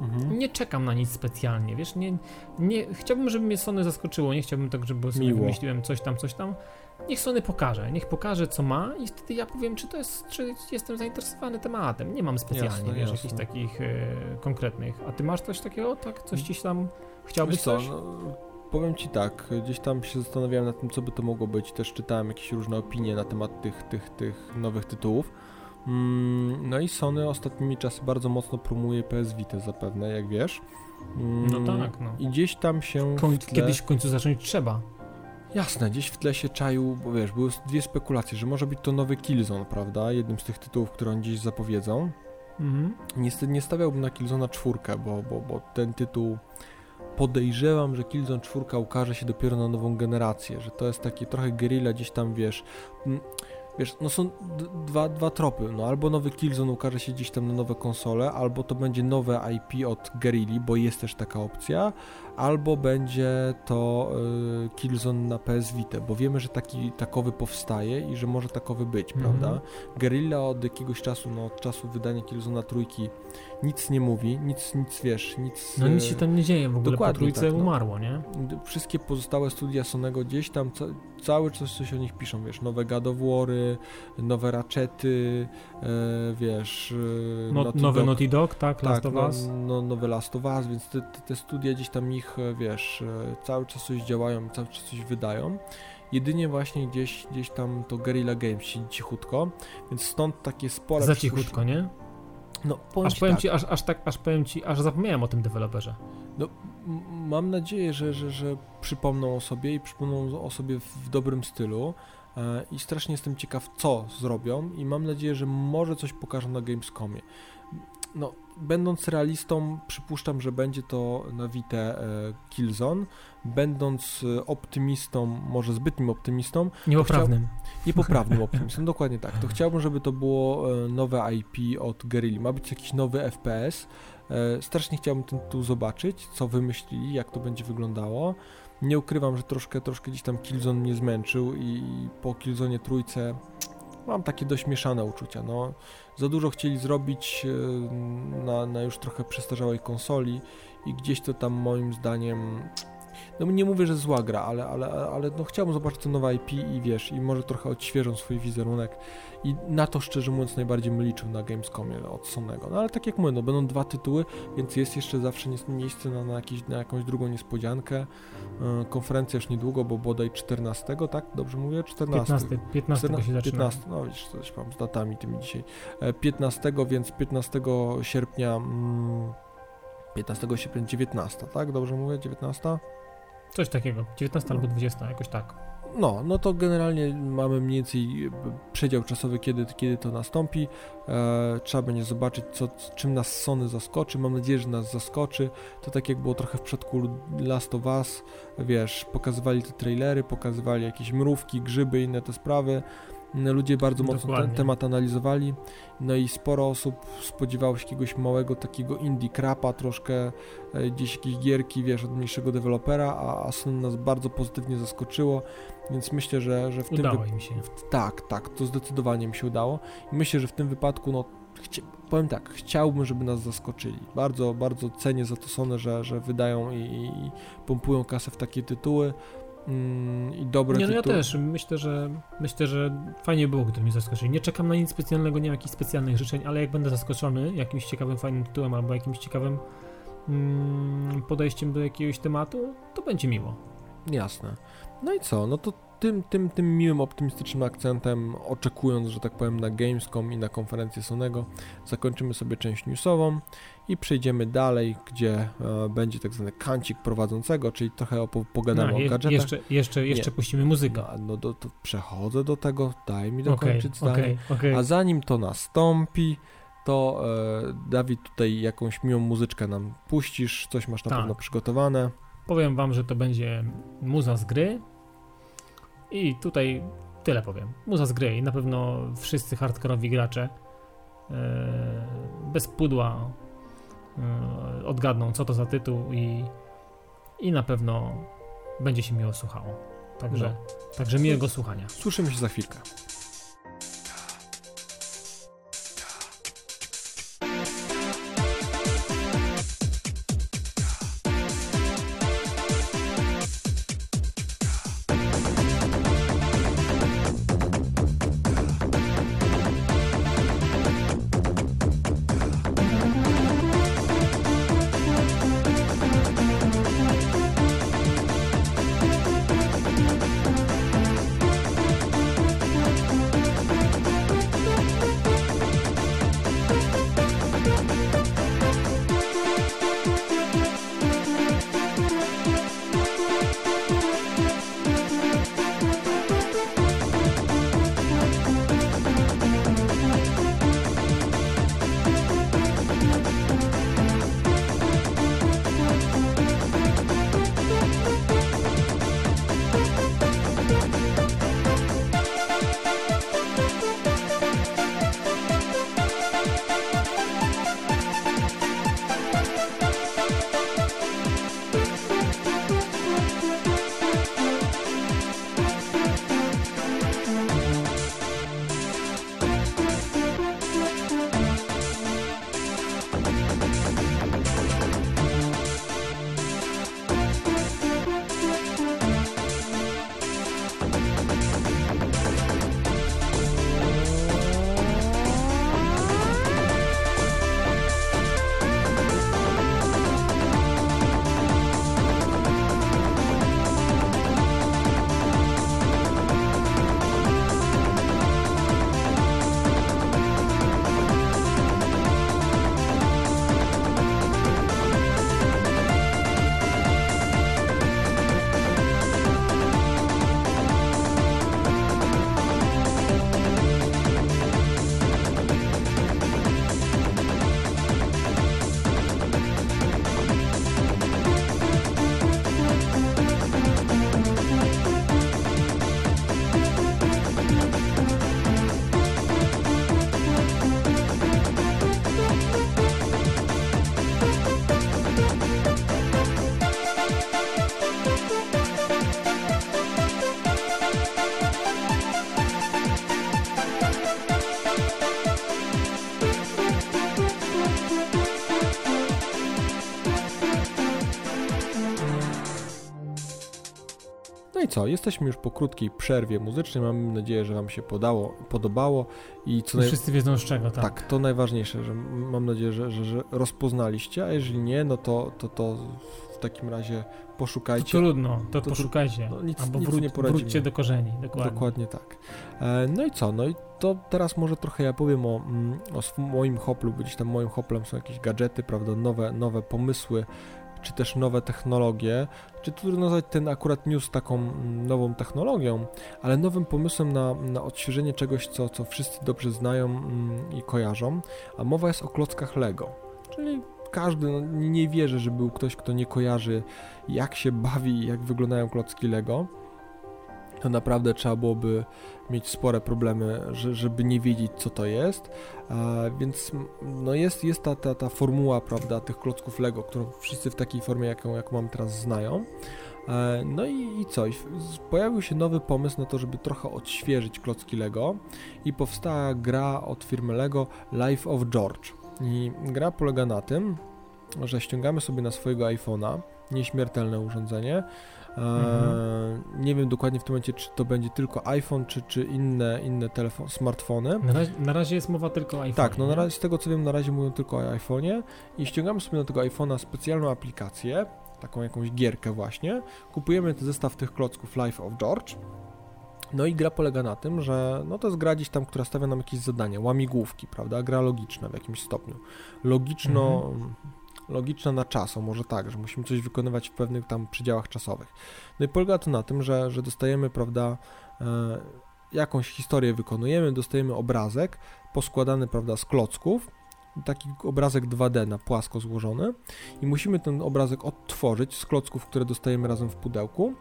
Mhm. Nie czekam na nic specjalnie, wiesz, nie, nie, chciałbym, żeby mnie Sony zaskoczyło, nie chciałbym tak, żeby sobie Miło. wymyśliłem coś tam, coś tam. Niech Sony pokaże, niech pokaże co ma i wtedy ja powiem, czy to jest, czy jestem zainteresowany tematem. Nie mam specjalnie, jasne, wiesz, jasne. jakichś takich e, konkretnych. A ty masz coś takiego, tak? Coś ci tam chciałbyś co, coś? No, powiem Ci tak, gdzieś tam się zastanawiałem nad tym, co by to mogło być. Też czytałem jakieś różne opinie na temat tych, tych, tych nowych tytułów. Mm, no i Sony ostatnimi czasy bardzo mocno promuje PS Vita zapewne, jak wiesz. No mm, tak, no. I gdzieś tam się w tle... Kiedyś w końcu zacząć trzeba. Jasne, gdzieś w tle się czaił, bo wiesz, były dwie spekulacje, że może być to nowy Killzone, prawda? Jednym z tych tytułów, które oni gdzieś zapowiedzą. Mhm. Niestety nie stawiałbym na Killzona czwórkę, bo, bo, bo ten tytuł podejrzewam, że Killzone 4 ukaże się dopiero na nową generację, że to jest takie trochę guerrilla gdzieś tam, wiesz, wiesz, no są dwa, dwa tropy, no albo nowy Killzone ukaże się gdzieś tam na nowe konsole, albo to będzie nowe IP od Guerrilli, bo jest też taka opcja, albo będzie to y, Killzone na PS Vita, bo wiemy, że taki takowy powstaje i że może takowy być, mm -hmm. prawda? Guerrilla od jakiegoś czasu, no od czasu wydania Killzone'a trójki nic nie mówi, nic, nic wiesz, nic... No nic się tam nie dzieje w ogóle, Dokładnie po trójce tak, no. umarło, nie? Wszystkie pozostałe studia Sonego gdzieś tam ca cały czas coś o nich piszą, wiesz, nowe God nowe Ratchety, e, wiesz... E, no, nowy Dog, Naughty Dog, tak, Last tak, of Us. No, no, nowe Last of Us, więc te, te, studia gdzieś tam ich, e, wiesz, e, cały czas coś działają, cały czas coś wydają. Jedynie właśnie gdzieś, gdzieś tam to Guerrilla Games siedzi cichutko, więc stąd takie spore... Za cichutko, nie? No, powiem aż ci powiem tak. ci, aż, aż tak, aż powiem ci, aż zapomniałem o tym deweloperze. No, mam nadzieję, że, że, że przypomną o sobie i przypomną o sobie w dobrym stylu. E, I strasznie jestem ciekaw, co zrobią, i mam nadzieję, że może coś pokażą na Gamescomie. No, będąc realistą, przypuszczam, że będzie to na Vita e, Killzone. Będąc e, optymistą, może zbytnim optymistą. Niepoprawnym. Chciał, niepoprawnym optymistą, dokładnie tak. To chciałbym, żeby to było e, nowe IP od Guerrilla. Ma być jakiś nowy FPS. Strasznie chciałbym ten tu zobaczyć, co wymyślili, jak to będzie wyglądało. Nie ukrywam, że troszkę, troszkę gdzieś tam Killzone mnie zmęczył i po Killzone trójce mam takie dość mieszane uczucia. No, za dużo chcieli zrobić e, na, na już trochę przestarzałej konsoli i gdzieś to tam moim zdaniem no nie mówię, że zła gra, ale, ale, ale no chciałbym zobaczyć to nowe IP i wiesz, i może trochę odświeżą swój wizerunek i na to szczerze mówiąc najbardziej bym liczył na Gamescomie od Sonego. No ale tak jak mówię, no będą dwa tytuły, więc jest jeszcze zawsze miejsce na, na, jakiś, na jakąś drugą niespodziankę. Yy, konferencja już niedługo, bo bodaj 14, tak? Dobrze mówię? 14. 15, 15 14, się zaczyna. 15, no widzisz, coś mam z datami tymi dzisiaj. 15, e, więc 15 sierpnia mm, 15 sierpnia 19, tak? Dobrze mówię? 19? Coś takiego, 19 albo 20, jakoś tak. No, no to generalnie mamy mniej więcej przedział czasowy, kiedy, kiedy to nastąpi. E, trzeba będzie zobaczyć, co, czym nas Sony zaskoczy. Mam nadzieję, że nas zaskoczy. To tak jak było trochę w przypadku Last of Us, wiesz, pokazywali te trailery, pokazywali jakieś mrówki, grzyby, inne te sprawy. Ludzie bardzo mocno ten temat analizowali, no i sporo osób spodziewało się jakiegoś małego takiego indie krapa, troszkę e, gdzieś jakieś gierki, wiesz, od mniejszego dewelopera, a, a Sony nas bardzo pozytywnie zaskoczyło, więc myślę, że, że w udało tym... Udało im się. Tak, tak, to zdecydowanie mi się udało i myślę, że w tym wypadku, no, chci... powiem tak, chciałbym, żeby nas zaskoczyli. Bardzo, bardzo cenię za to Sony, że, że wydają i, i pompują kasę w takie tytuły. Mm, i dobre Nie, no ja też. Myślę, że myślę, że fajnie było, gdyby mnie zaskoczyli. Nie czekam na nic specjalnego, nie mam jakichś specjalnych życzeń, ale jak będę zaskoczony jakimś ciekawym, fajnym tytułem albo jakimś ciekawym mm, podejściem do jakiegoś tematu, to będzie miło. Jasne. No i co? No to tym, tym, tym miłym, optymistycznym akcentem, oczekując, że tak powiem, na Gamescom i na konferencję Sonego, zakończymy sobie część newsową i przejdziemy dalej, gdzie e, będzie tak zwany kancik prowadzącego, czyli trochę pogadamy no, je, o gadżetach. Jeszcze, jeszcze, jeszcze puścimy muzykę. No, no do, przechodzę do tego, daj mi dokończyć okay, zdanie. Okay, okay. A zanim to nastąpi, to e, Dawid tutaj jakąś miłą muzyczkę nam puścisz, coś masz na tak. pewno przygotowane. Powiem wam, że to będzie muza z gry, i tutaj tyle powiem. Muza z gry i na pewno wszyscy hardkorowi gracze e, bez pudła odgadną, co to za tytuł i, i na pewno będzie się miło słuchało. Także, no. także miłego słuchania. Słyszymy się za chwilkę. Co, jesteśmy już po krótkiej przerwie muzycznej, mam nadzieję, że Wam się podało, podobało i co naj... Wszyscy wiedzą z czego, tak. Tak, to najważniejsze, że mam nadzieję, że, że, że rozpoznaliście, a jeżeli nie, no to, to, to w takim razie poszukajcie. To trudno, to, to poszukajcie, no, nic, albo nic nie poradzimy. wróćcie do korzeni, dokładnie. Dokładnie tak. E, no i co, no i to teraz może trochę ja powiem o, mm, o moim hoplu, bo gdzieś tam moim hoplem są jakieś gadżety, prawda, nowe, nowe pomysły, czy też nowe technologie, czy trudno nazwać ten akurat news taką mm, nową technologią, ale nowym pomysłem na, na odświeżenie czegoś, co, co wszyscy dobrze znają mm, i kojarzą, a mowa jest o klockach Lego, czyli każdy no, nie wierzy, że był ktoś, kto nie kojarzy jak się bawi, jak wyglądają klocki Lego. To naprawdę trzeba byłoby mieć spore problemy, żeby nie wiedzieć, co to jest. Więc no jest, jest ta, ta, ta formuła, prawda, tych klocków Lego, którą wszyscy w takiej formie, jaką, jaką mam teraz, znają. E, no i, i co? Pojawił się nowy pomysł na to, żeby trochę odświeżyć klocki Lego i powstała gra od firmy Lego Life of George. I gra polega na tym, że ściągamy sobie na swojego iPhone'a nieśmiertelne urządzenie, Mhm. Nie wiem dokładnie w tym momencie, czy to będzie tylko iPhone, czy, czy inne, inne telefon, smartfony. Na razie, na razie jest mowa tylko o iPhone. Tak, no na razie, z tego co wiem, na razie mówią tylko o iPhone'ie i ściągamy sobie na tego iPhone'a specjalną aplikację, taką jakąś gierkę właśnie. Kupujemy ten zestaw tych klocków Life of George. No i gra polega na tym, że no to jest gra gdzieś tam, która stawia nam jakieś zadanie, łamigłówki, prawda? Gra logiczna w jakimś stopniu. Logiczno, mhm logiczna na czas, o może tak, że musimy coś wykonywać w pewnych tam przedziałach czasowych. No i polega to na tym, że, że dostajemy, prawda, e, jakąś historię wykonujemy, dostajemy obrazek poskładany, prawda, z klocków, taki obrazek 2D na płasko złożony i musimy ten obrazek odtworzyć z klocków, które dostajemy razem w pudełku,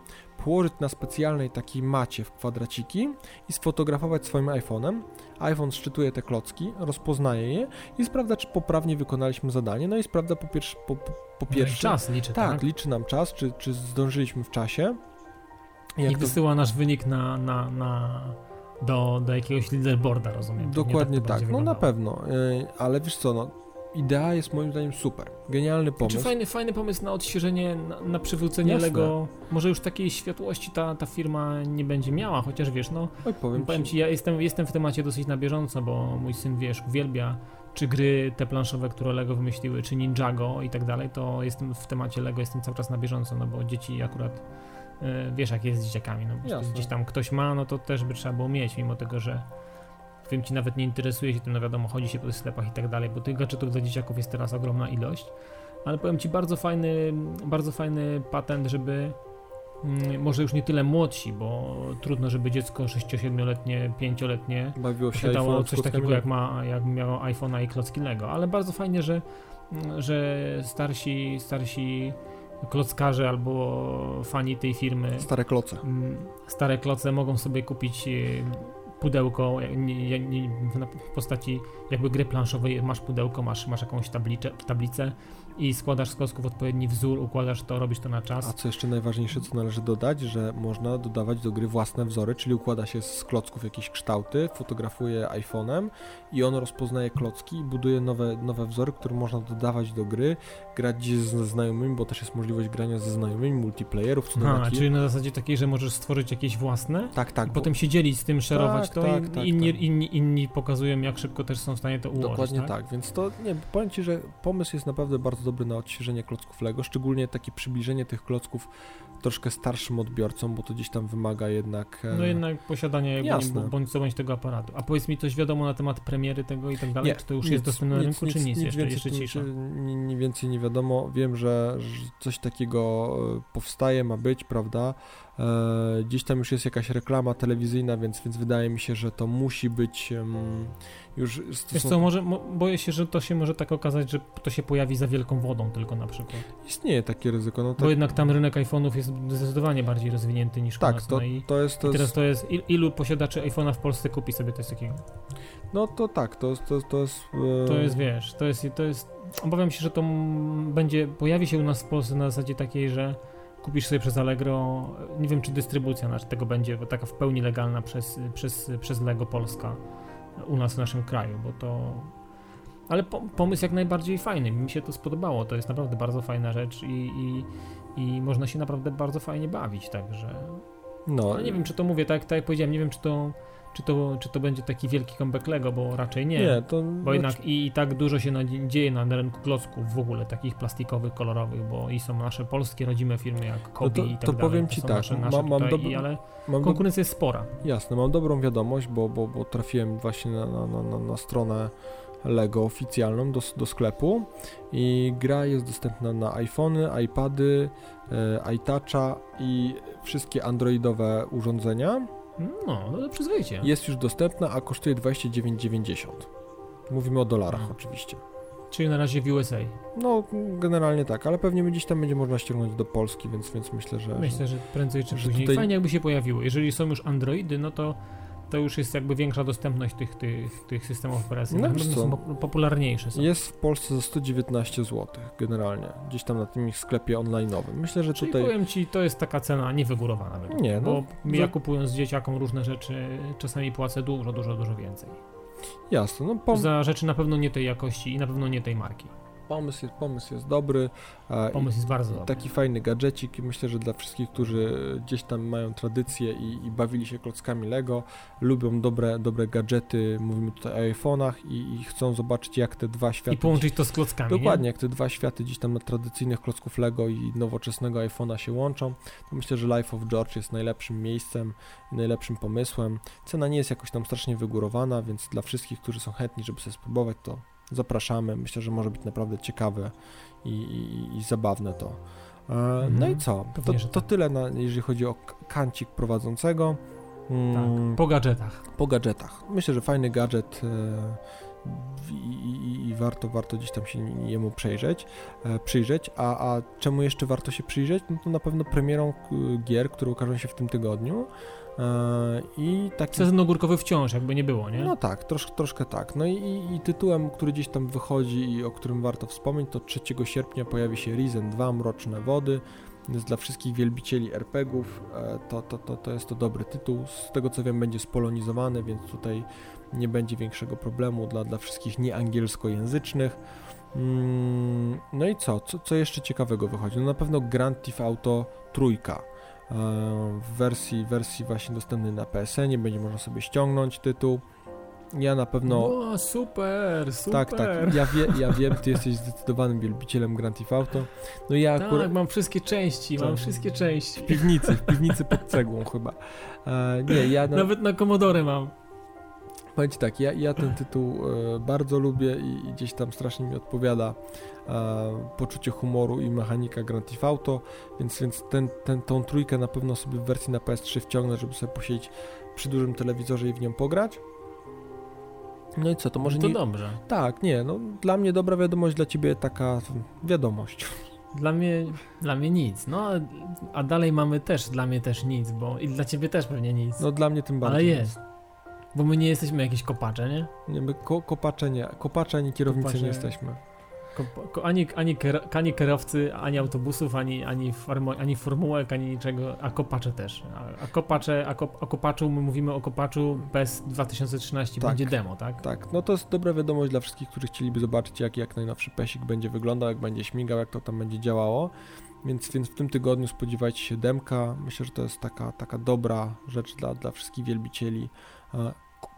położyć na specjalnej takiej macie w kwadraciki i sfotografować swoim iPhone'em. iPhone szczytuje te klocki, rozpoznaje je i sprawdza, czy poprawnie wykonaliśmy zadanie. No i sprawdza po, pierwsze, po, po no pierwsze... czas liczy, tak? Tak, liczy nam czas, czy, czy zdążyliśmy w czasie. I wysyła to... nasz wynik na, na, na do, do jakiegoś leaderboarda, rozumiem. Dokładnie tak, tak. no na pewno, yy, ale wiesz co, no idea jest moim zdaniem super. Genialny znaczy, pomysł. Znaczy fajny, fajny pomysł na odświeżenie, na, na przywrócenie Jasne. Lego. Może już takiej światłości ta, ta firma nie będzie miała, chociaż wiesz, no. Oj, powiem, powiem ci, ja jestem, jestem w temacie dosyć na bieżąco, bo mój syn, wiesz, uwielbia czy gry te planszowe, które Lego wymyśliły, czy Ninjago i tak dalej, to jestem w temacie Lego, jestem cały czas na bieżąco, no bo dzieci akurat E, wiesz jak jest z dzieciakami, no gdzieś tam ktoś ma, no to też by trzeba było mieć, mimo tego, że wiem ci nawet nie interesuje się tym, no wiadomo, chodzi się po sklepach i tak dalej, bo tych gadżetów dla dzieciaków jest teraz ogromna ilość, ale powiem ci bardzo fajny, bardzo fajny patent, żeby mm, może już nie tyle młodsi, bo trudno, żeby dziecko 6-7-letnie, 5-letnie bawiło się coś takiego jak, ma, jak miało iPhone'a i klocki Lego, ale bardzo fajnie, że, że starsi, starsi klockarze albo fani tej firmy. Stare kloce. Mm, stare kloce mogą sobie kupić pudełko w postaci jakby gry planszowej, masz pudełko, masz, masz jakąś tablicę i składasz z klocków odpowiedni wzór, układasz to, robisz to na czas. A co jeszcze najważniejsze, co należy dodać, że można dodawać do gry własne wzory, czyli układa się z klocków jakieś kształty, fotografuje iPhone'em i on rozpoznaje klocki i buduje nowe, nowe wzory, które można dodawać do gry, grać ze znajomymi, bo też jest możliwość grania ze znajomymi, multiplayerów. A, czyli na zasadzie takiej, że możesz stworzyć jakieś własne? Tak, tak. I potem się dzielić z tym, szerować tak, to tak, i tak, inni, tak. Inni, inni pokazują, jak szybko też są w stanie to ułożyć. Dokładnie tak, tak więc to, nie, powiem Ci, że pomysł jest naprawdę bardzo dobry na odświeżenie klocków Lego, szczególnie takie przybliżenie tych klocków troszkę starszym odbiorcom, bo to gdzieś tam wymaga jednak... E... No jednak posiadanie Jasne. bądź co bądź tego aparatu. A powiedz mi coś wiadomo na temat premiery tego i tak dalej? Nie, czy to już nic, jest dostępne na rynku, nic, czy nic, nic jeszcze, jeszcze cisza? Nic więcej nie wiadomo. Wiem, że, że coś takiego e, powstaje, ma być, prawda? E, gdzieś tam już jest jakaś reklama telewizyjna, więc, więc wydaje mi się, że to musi być już... Wiesz co, może, boję się, że to się może tak okazać, że to się pojawi za wielką wodą tylko na przykład. Istnieje takie ryzyko. No tak. Bo jednak tam rynek iPhone'ów jest zdecydowanie bardziej rozwinięty niż tak, u nas. To, no i, to jest, to i teraz to jest, ilu posiadaczy iPhone'a w Polsce kupi sobie coś takiego? No to tak, to, to, to jest... E... To jest, wiesz, to jest, to jest... Obawiam się, że to będzie, pojawi się u nas w Polsce na zasadzie takiej, że kupisz sobie przez Allegro, nie wiem czy dystrybucja znaczy tego będzie taka w pełni legalna przez, przez, przez Lego Polska u nas w naszym kraju, bo to. Ale pomysł jak najbardziej fajny, mi się to spodobało. To jest naprawdę bardzo fajna rzecz i, i, i można się naprawdę bardzo fajnie bawić, także No. no nie wiem, czy to mówię, tak, tak jak powiedziałem, nie wiem, czy to czy to, czy to będzie taki wielki comeback Lego, bo raczej nie. Nie, to... Bo jednak znaczy- i, i tak dużo się dzieje na rynku klocków w ogóle, takich plastikowych, kolorowych, bo i są nasze polskie rodzime firmy jak Kobi no to, i tak to dalej. powiem Ci tak, nasze, nasze mam, mam ale mam konkurencja jest spora. Jasne, mam dobrą wiadomość, bo, bo, bo trafiłem właśnie na, na, na, na stronę Lego oficjalną do, do sklepu i gra jest dostępna na iPhony, iPady, e, iToucha i wszystkie androidowe urządzenia no, no to przyzwoicie. Jest już dostępna, a kosztuje 29,90. Mówimy o dolarach hmm. oczywiście. Czyli na razie w USA. No, generalnie tak, ale pewnie gdzieś tam będzie można ściągnąć do Polski, więc, więc myślę, że... Myślę, że prędzej czy później. Tutaj... Fajnie jakby się pojawiły. Jeżeli są już Androidy, no to to już jest jakby większa dostępność tych, tych, tych systemów operacyjnych. No, są popularniejsze. Są. Jest w Polsce za 119 zł generalnie, gdzieś tam na tym ich sklepie online'owym. Myślę, że Czyli tutaj... powiem Ci, to jest taka cena niewygórowana. Nie, no. Bo ja kupując dzieciakom różne rzeczy, czasami płacę dużo, dużo, dużo więcej. Jasne. No, pom... Za rzeczy na pewno nie tej jakości i na pewno nie tej marki pomysł jest, pomysł jest dobry. Pomysł jest bardzo dobry. Taki fajny gadżecik. Myślę, że dla wszystkich, którzy gdzieś tam mają tradycję i, i bawili się klockami Lego, lubią dobre, dobre gadżety, mówimy tutaj o iPhone'ach i, i, chcą zobaczyć jak te dwa światy... I połączyć to z klockami, Dokładnie, nie? jak te dwa światy gdzieś tam na tradycyjnych klocków Lego i nowoczesnego iPhone'a się łączą, to myślę, że Life of George jest najlepszym miejscem, najlepszym pomysłem. Cena nie jest jakoś tam strasznie wygórowana, więc dla wszystkich, którzy są chętni, żeby sobie spróbować, to zapraszamy. Myślę, że może być naprawdę ciekawe i, i, i zabawne to. E, no i mhm. co? To, to tak. tyle, na, jeżeli chodzi o kancik prowadzącego. Mm, tak, po gadżetach. Po gadżetach. Myślę, że fajny gadżet e, i, i, i, warto, warto gdzieś tam się jemu przejrzeć, e, przyjrzeć. A, a czemu jeszcze warto się przyjrzeć? No to na pewno premierą gier, które ukażą się w tym tygodniu. E, I taki... Sezon ogórkowy wciąż, jakby nie było, nie? No tak, trosz, troszkę tak. No i, i, i, tytułem, który gdzieś tam wychodzi i o którym warto wspomnieć, to 3 sierpnia pojawi się Risen 2 Mroczne Wody. Jest dla wszystkich wielbicieli RPGów. E, to, to, to, to jest to dobry tytuł. Z tego co wiem, będzie spolonizowany, więc tutaj nie będzie większego problemu dla, dla wszystkich nieangielskojęzycznych. Mm, no i co? co? Co jeszcze ciekawego wychodzi? No na pewno Grand Theft Auto trójka w wersji, wersji właśnie dostępnej na PSN, nie będzie można sobie ściągnąć tytuł. Ja na pewno. O, super, super. Tak, tak. Ja, wie, ja wiem, ty jesteś zdecydowanym wielbicielem Grand Theft Auto. No ja tak, akurat... mam wszystkie części, mam wszystkie części. W piwnicy, w piwnicy pod cegłą chyba. E, nie, ja na... Nawet na Commodore mam. Powiem Ci tak, ja, ja ten tytuł e, bardzo lubię i, i, gdzieś tam strasznie mi odpowiada e, poczucie humoru i mechanika Grand Theft Auto, więc, więc ten, ten, tą trójkę na pewno sobie w wersji na PS3 wciągnę, żeby sobie posiedzieć przy dużym telewizorze i w nią pograć. No i co, to może no to nie... dobrze. Tak, nie, no dla mnie dobra wiadomość, dla Ciebie taka wiadomość. Dla mnie, dla mnie nic, no a dalej mamy też, dla mnie też nic, bo i dla Ciebie też pewnie nic. No dla mnie tym bardziej. Ale jest. Bo my nie jesteśmy jakieś kopacze, nie? Nie, my ko kopacze nie. Kopacze ani kierownicy kopacze... nie jesteśmy. Ko ani, ani, ani kierowcy, ani autobusów, ani, ani, ani formułek, ani niczego, a kopacze też. A, a kopacze, a, kop, a kopaczu, my mówimy o kopaczu bez 2013 tak, będzie demo, tak? Tak, no to jest dobra wiadomość dla wszystkich, którzy chcieliby zobaczyć, jak, jak najnowszy pesik będzie wyglądał, jak będzie śmigał, jak to tam będzie działało. Więc, więc w tym tygodniu spodziewajcie się demka. Myślę, że to jest taka, taka dobra rzecz dla, dla wszystkich wielbicieli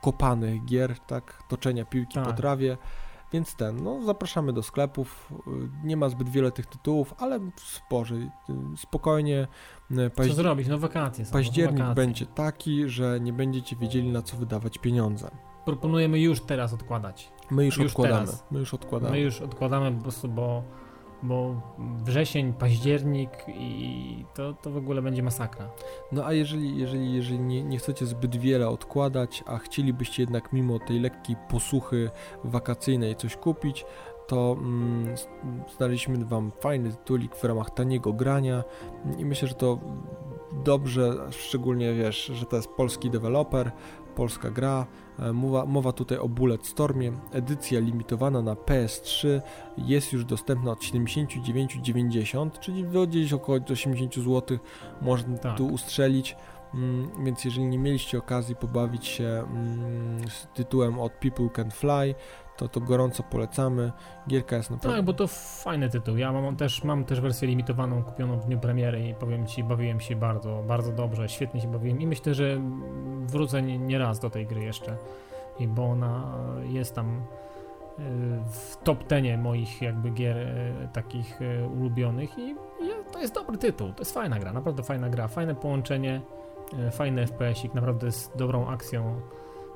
kopanych gier, tak, toczenia piłki tak. po trawie. Więc ten, no zapraszamy do sklepów. Nie ma zbyt wiele tych tytułów, ale sporzy. Spokojnie. E, paździ- co zrobić? No wakacje są. Październik wakacje. będzie taki, że nie będziecie wiedzieli na co wydawać pieniądze. Proponujemy już teraz odkładać. My już, już odkładamy. Teraz. My już odkładamy. My już odkładamy po prostu, bo bo wrzesień, październik i to, to w ogóle będzie masakra. No a jeżeli, jeżeli, jeżeli nie, nie chcecie zbyt wiele odkładać, a chcielibyście jednak mimo tej lekkiej posuchy wakacyjnej coś kupić, to mm, znaleźliśmy Wam fajny tytulik w ramach taniego grania i myślę, że to dobrze, szczególnie wiesz, że to jest polski deweloper, polska gra. E, mowa, mowa tutaj o Bullet Stormie. Edycja limitowana na PS3 jest już dostępna od 79,90, czyli gdzieś około 80 zł można tak. tu ustrzelić. Mm, więc jeżeli nie mieliście okazji pobawić się mm, z tytułem od People Can Fly, to, to gorąco polecamy. Gierka jest naprawdę... Tak, bo to fajny tytuł. Ja mam też, mam też wersję limitowaną kupioną w dniu premiery i powiem Ci, bawiłem się bardzo, bardzo dobrze, świetnie się bawiłem i myślę, że wrócę nie, nie raz do tej gry jeszcze, I bo ona jest tam y, w top tenie moich jakby gier y, takich y, ulubionych i, i to jest dobry tytuł, to jest fajna gra, naprawdę fajna gra, fajne połączenie, fajny FPS-ik, naprawdę z dobrą akcją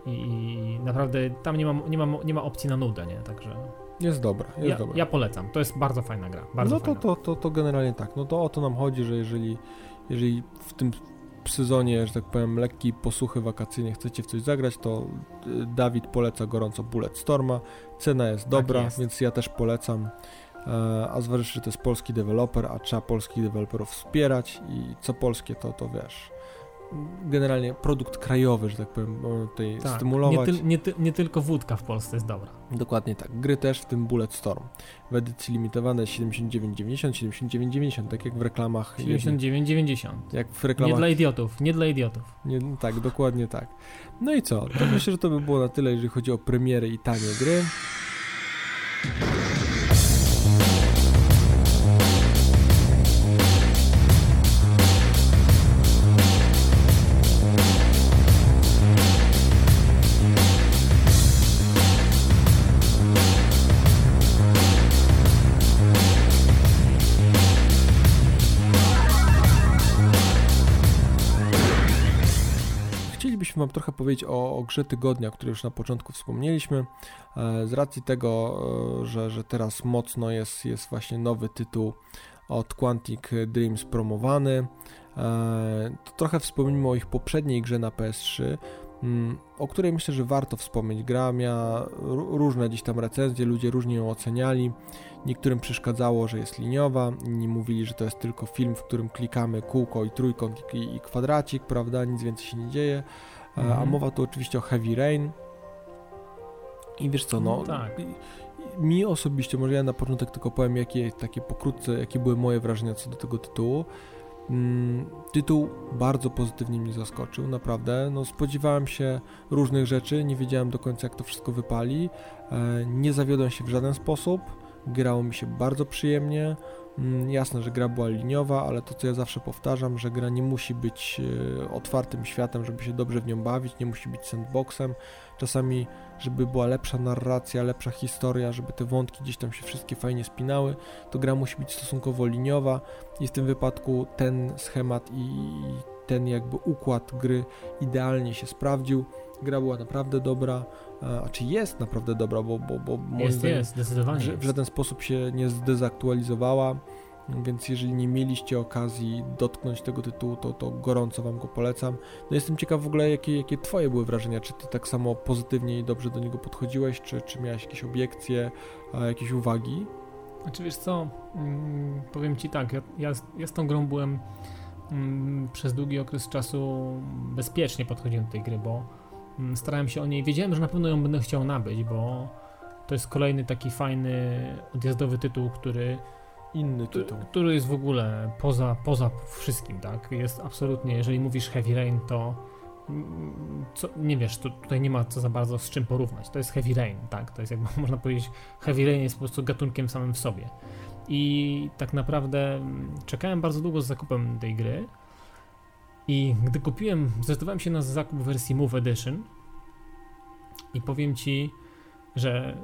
i, i, naprawdę tam nie ma, nie, ma, nie ma opcji na nudę, nie? Także. Jest dobra, jest ja, dobra. Ja polecam, to jest bardzo fajna gra. Bardzo no to, fajna. to, to, to generalnie tak. No to o to nam chodzi, że jeżeli, jeżeli w tym sezonie, że tak powiem, lekkiej posłuchy wakacyjnej chcecie w coś zagrać, to y, Dawid poleca gorąco Bullet Storma. Cena jest tak dobra, tak jest. więc ja też polecam. E, a zważywszy, że to jest polski deweloper, a trzeba polskich deweloperów wspierać i co polskie, to, to wiesz, generalnie produkt krajowy, że tak powiem, tutaj tak, stymulować. Nie, ty, nie, ty, nie, tylko wódka w Polsce jest dobra. Dokładnie tak. Gry też, w tym Bullet Storm. W edycji limitowanej 79,90, 79,90, tak jak w reklamach. 79,90. Jak w reklamach. Nie dla idiotów, nie dla idiotów. Nie, tak, dokładnie tak. No i co? To myślę, że to by było na tyle, jeżeli chodzi o premiery i tanie gry. Trochę powiedzieć o, o grze tygodnia, o której już na początku wspomnieliśmy. E, z racji tego, e, że, że teraz mocno jest, jest właśnie nowy tytuł od Quantic Dreams promowany, e, to trochę wspomnimy o ich poprzedniej grze na PS3, mm, o której myślę, że warto wspomnieć. Gra miała różne gdzieś tam recenzje, ludzie różnie ją oceniali. Niektórym przeszkadzało, że jest liniowa, inni mówili, że to jest tylko film, w którym klikamy kółko i trójkąt i kwadracik, prawda, nic więcej się nie dzieje. Mhm. A mowa tu oczywiście o Heavy Rain. I wiesz co, no, no tak. mi osobiście, może ja na początek tylko powiem, jakie takie pokrótce, jakie były moje wrażenia co do tego tytułu. Mm, tytuł bardzo pozytywnie mnie zaskoczył, naprawdę. No, spodziewałem się różnych rzeczy, nie wiedziałem do końca, jak to wszystko wypali. E, nie zawiodłem się w żaden sposób. Grało mi się bardzo przyjemnie. Mm, jasne, że gra była liniowa, ale to co ja zawsze powtarzam, że gra nie musi być e, otwartym światem, żeby się dobrze w nią bawić, nie musi być sandboxem. Czasami, żeby była lepsza narracja, lepsza historia, żeby te wątki gdzieś tam się wszystkie fajnie spinały, to gra musi być stosunkowo liniowa i w tym wypadku ten schemat i ten jakby układ gry idealnie się sprawdził. Gra była naprawdę dobra, a czy jest naprawdę dobra, bo, bo, bo jest, jest, zdecydowanie w, w żaden sposób się nie zdezaktualizowała, więc jeżeli nie mieliście okazji dotknąć tego tytułu, to, to gorąco Wam go polecam. No jestem ciekaw w ogóle, jakie, jakie Twoje były wrażenia, czy Ty tak samo pozytywnie i dobrze do niego podchodziłeś, czy, czy miałeś jakieś obiekcje, jakieś uwagi? Znaczy wiesz co, mm, powiem Ci tak, ja, ja, ja z tą grą byłem mm, przez długi okres czasu bezpiecznie podchodziłem do tej gry, bo starałem się o niej, wiedziałem, że na pewno ją będę chciał nabyć, bo to jest kolejny taki fajny odjazdowy tytuł, który inny tytuł, który jest w ogóle poza, poza wszystkim, tak? Jest absolutnie, jeżeli mówisz Heavy Rain, to mm, co, nie wiesz, to, tutaj nie ma co za bardzo z czym porównać. To jest Heavy Rain, tak? To jest jakby można powiedzieć, Heavy Rain jest po prostu gatunkiem samym w sobie. I tak naprawdę mm, czekałem bardzo długo z zakupem tej gry, i gdy kupiłem, zdecydowałem się na zakup wersji Move Edition i powiem Ci, że